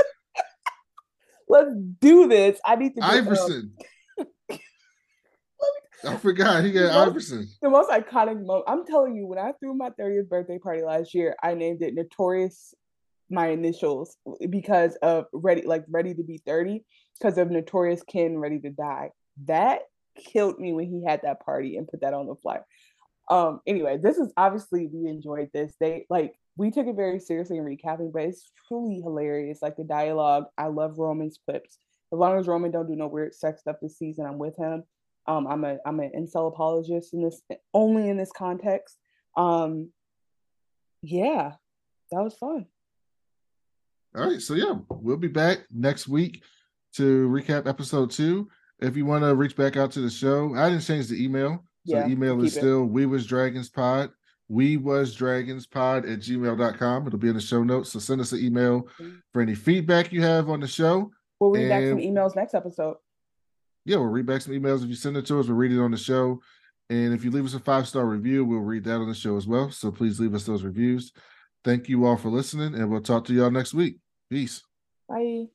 Let's do this. I need to be, um, Iverson. I forgot he got the most- Iverson. The most iconic moment. I'm telling you, when I threw my 30th birthday party last year, I named it Notorious, my initials, because of ready, like ready to be 30, because of Notorious Ken ready to die. That killed me when he had that party and put that on the flyer. Um, anyway, this is obviously we enjoyed this. They like we took it very seriously in recapping, but it's truly hilarious. Like the dialogue, I love Roman's clips. As long as Roman don't do no weird sex stuff this season, I'm with him. Um, I'm a I'm an incel apologist in this only in this context. Um, yeah, that was fun. All right, so yeah, we'll be back next week to recap episode two. If you want to reach back out to the show, I didn't change the email. So Yeah, the email is it. still we was dragons pod. We was dragons pod at gmail.com. It'll be in the show notes. So send us an email mm-hmm. for any feedback you have on the show. We'll read back some emails next episode. yeah, we'll read back some emails. If you send it to us, we'll read it on the show. And if you leave us a five star review, we'll read that on the show as well. So please leave us those reviews. Thank you all for listening, and we'll talk to y'all next week. Peace. Bye.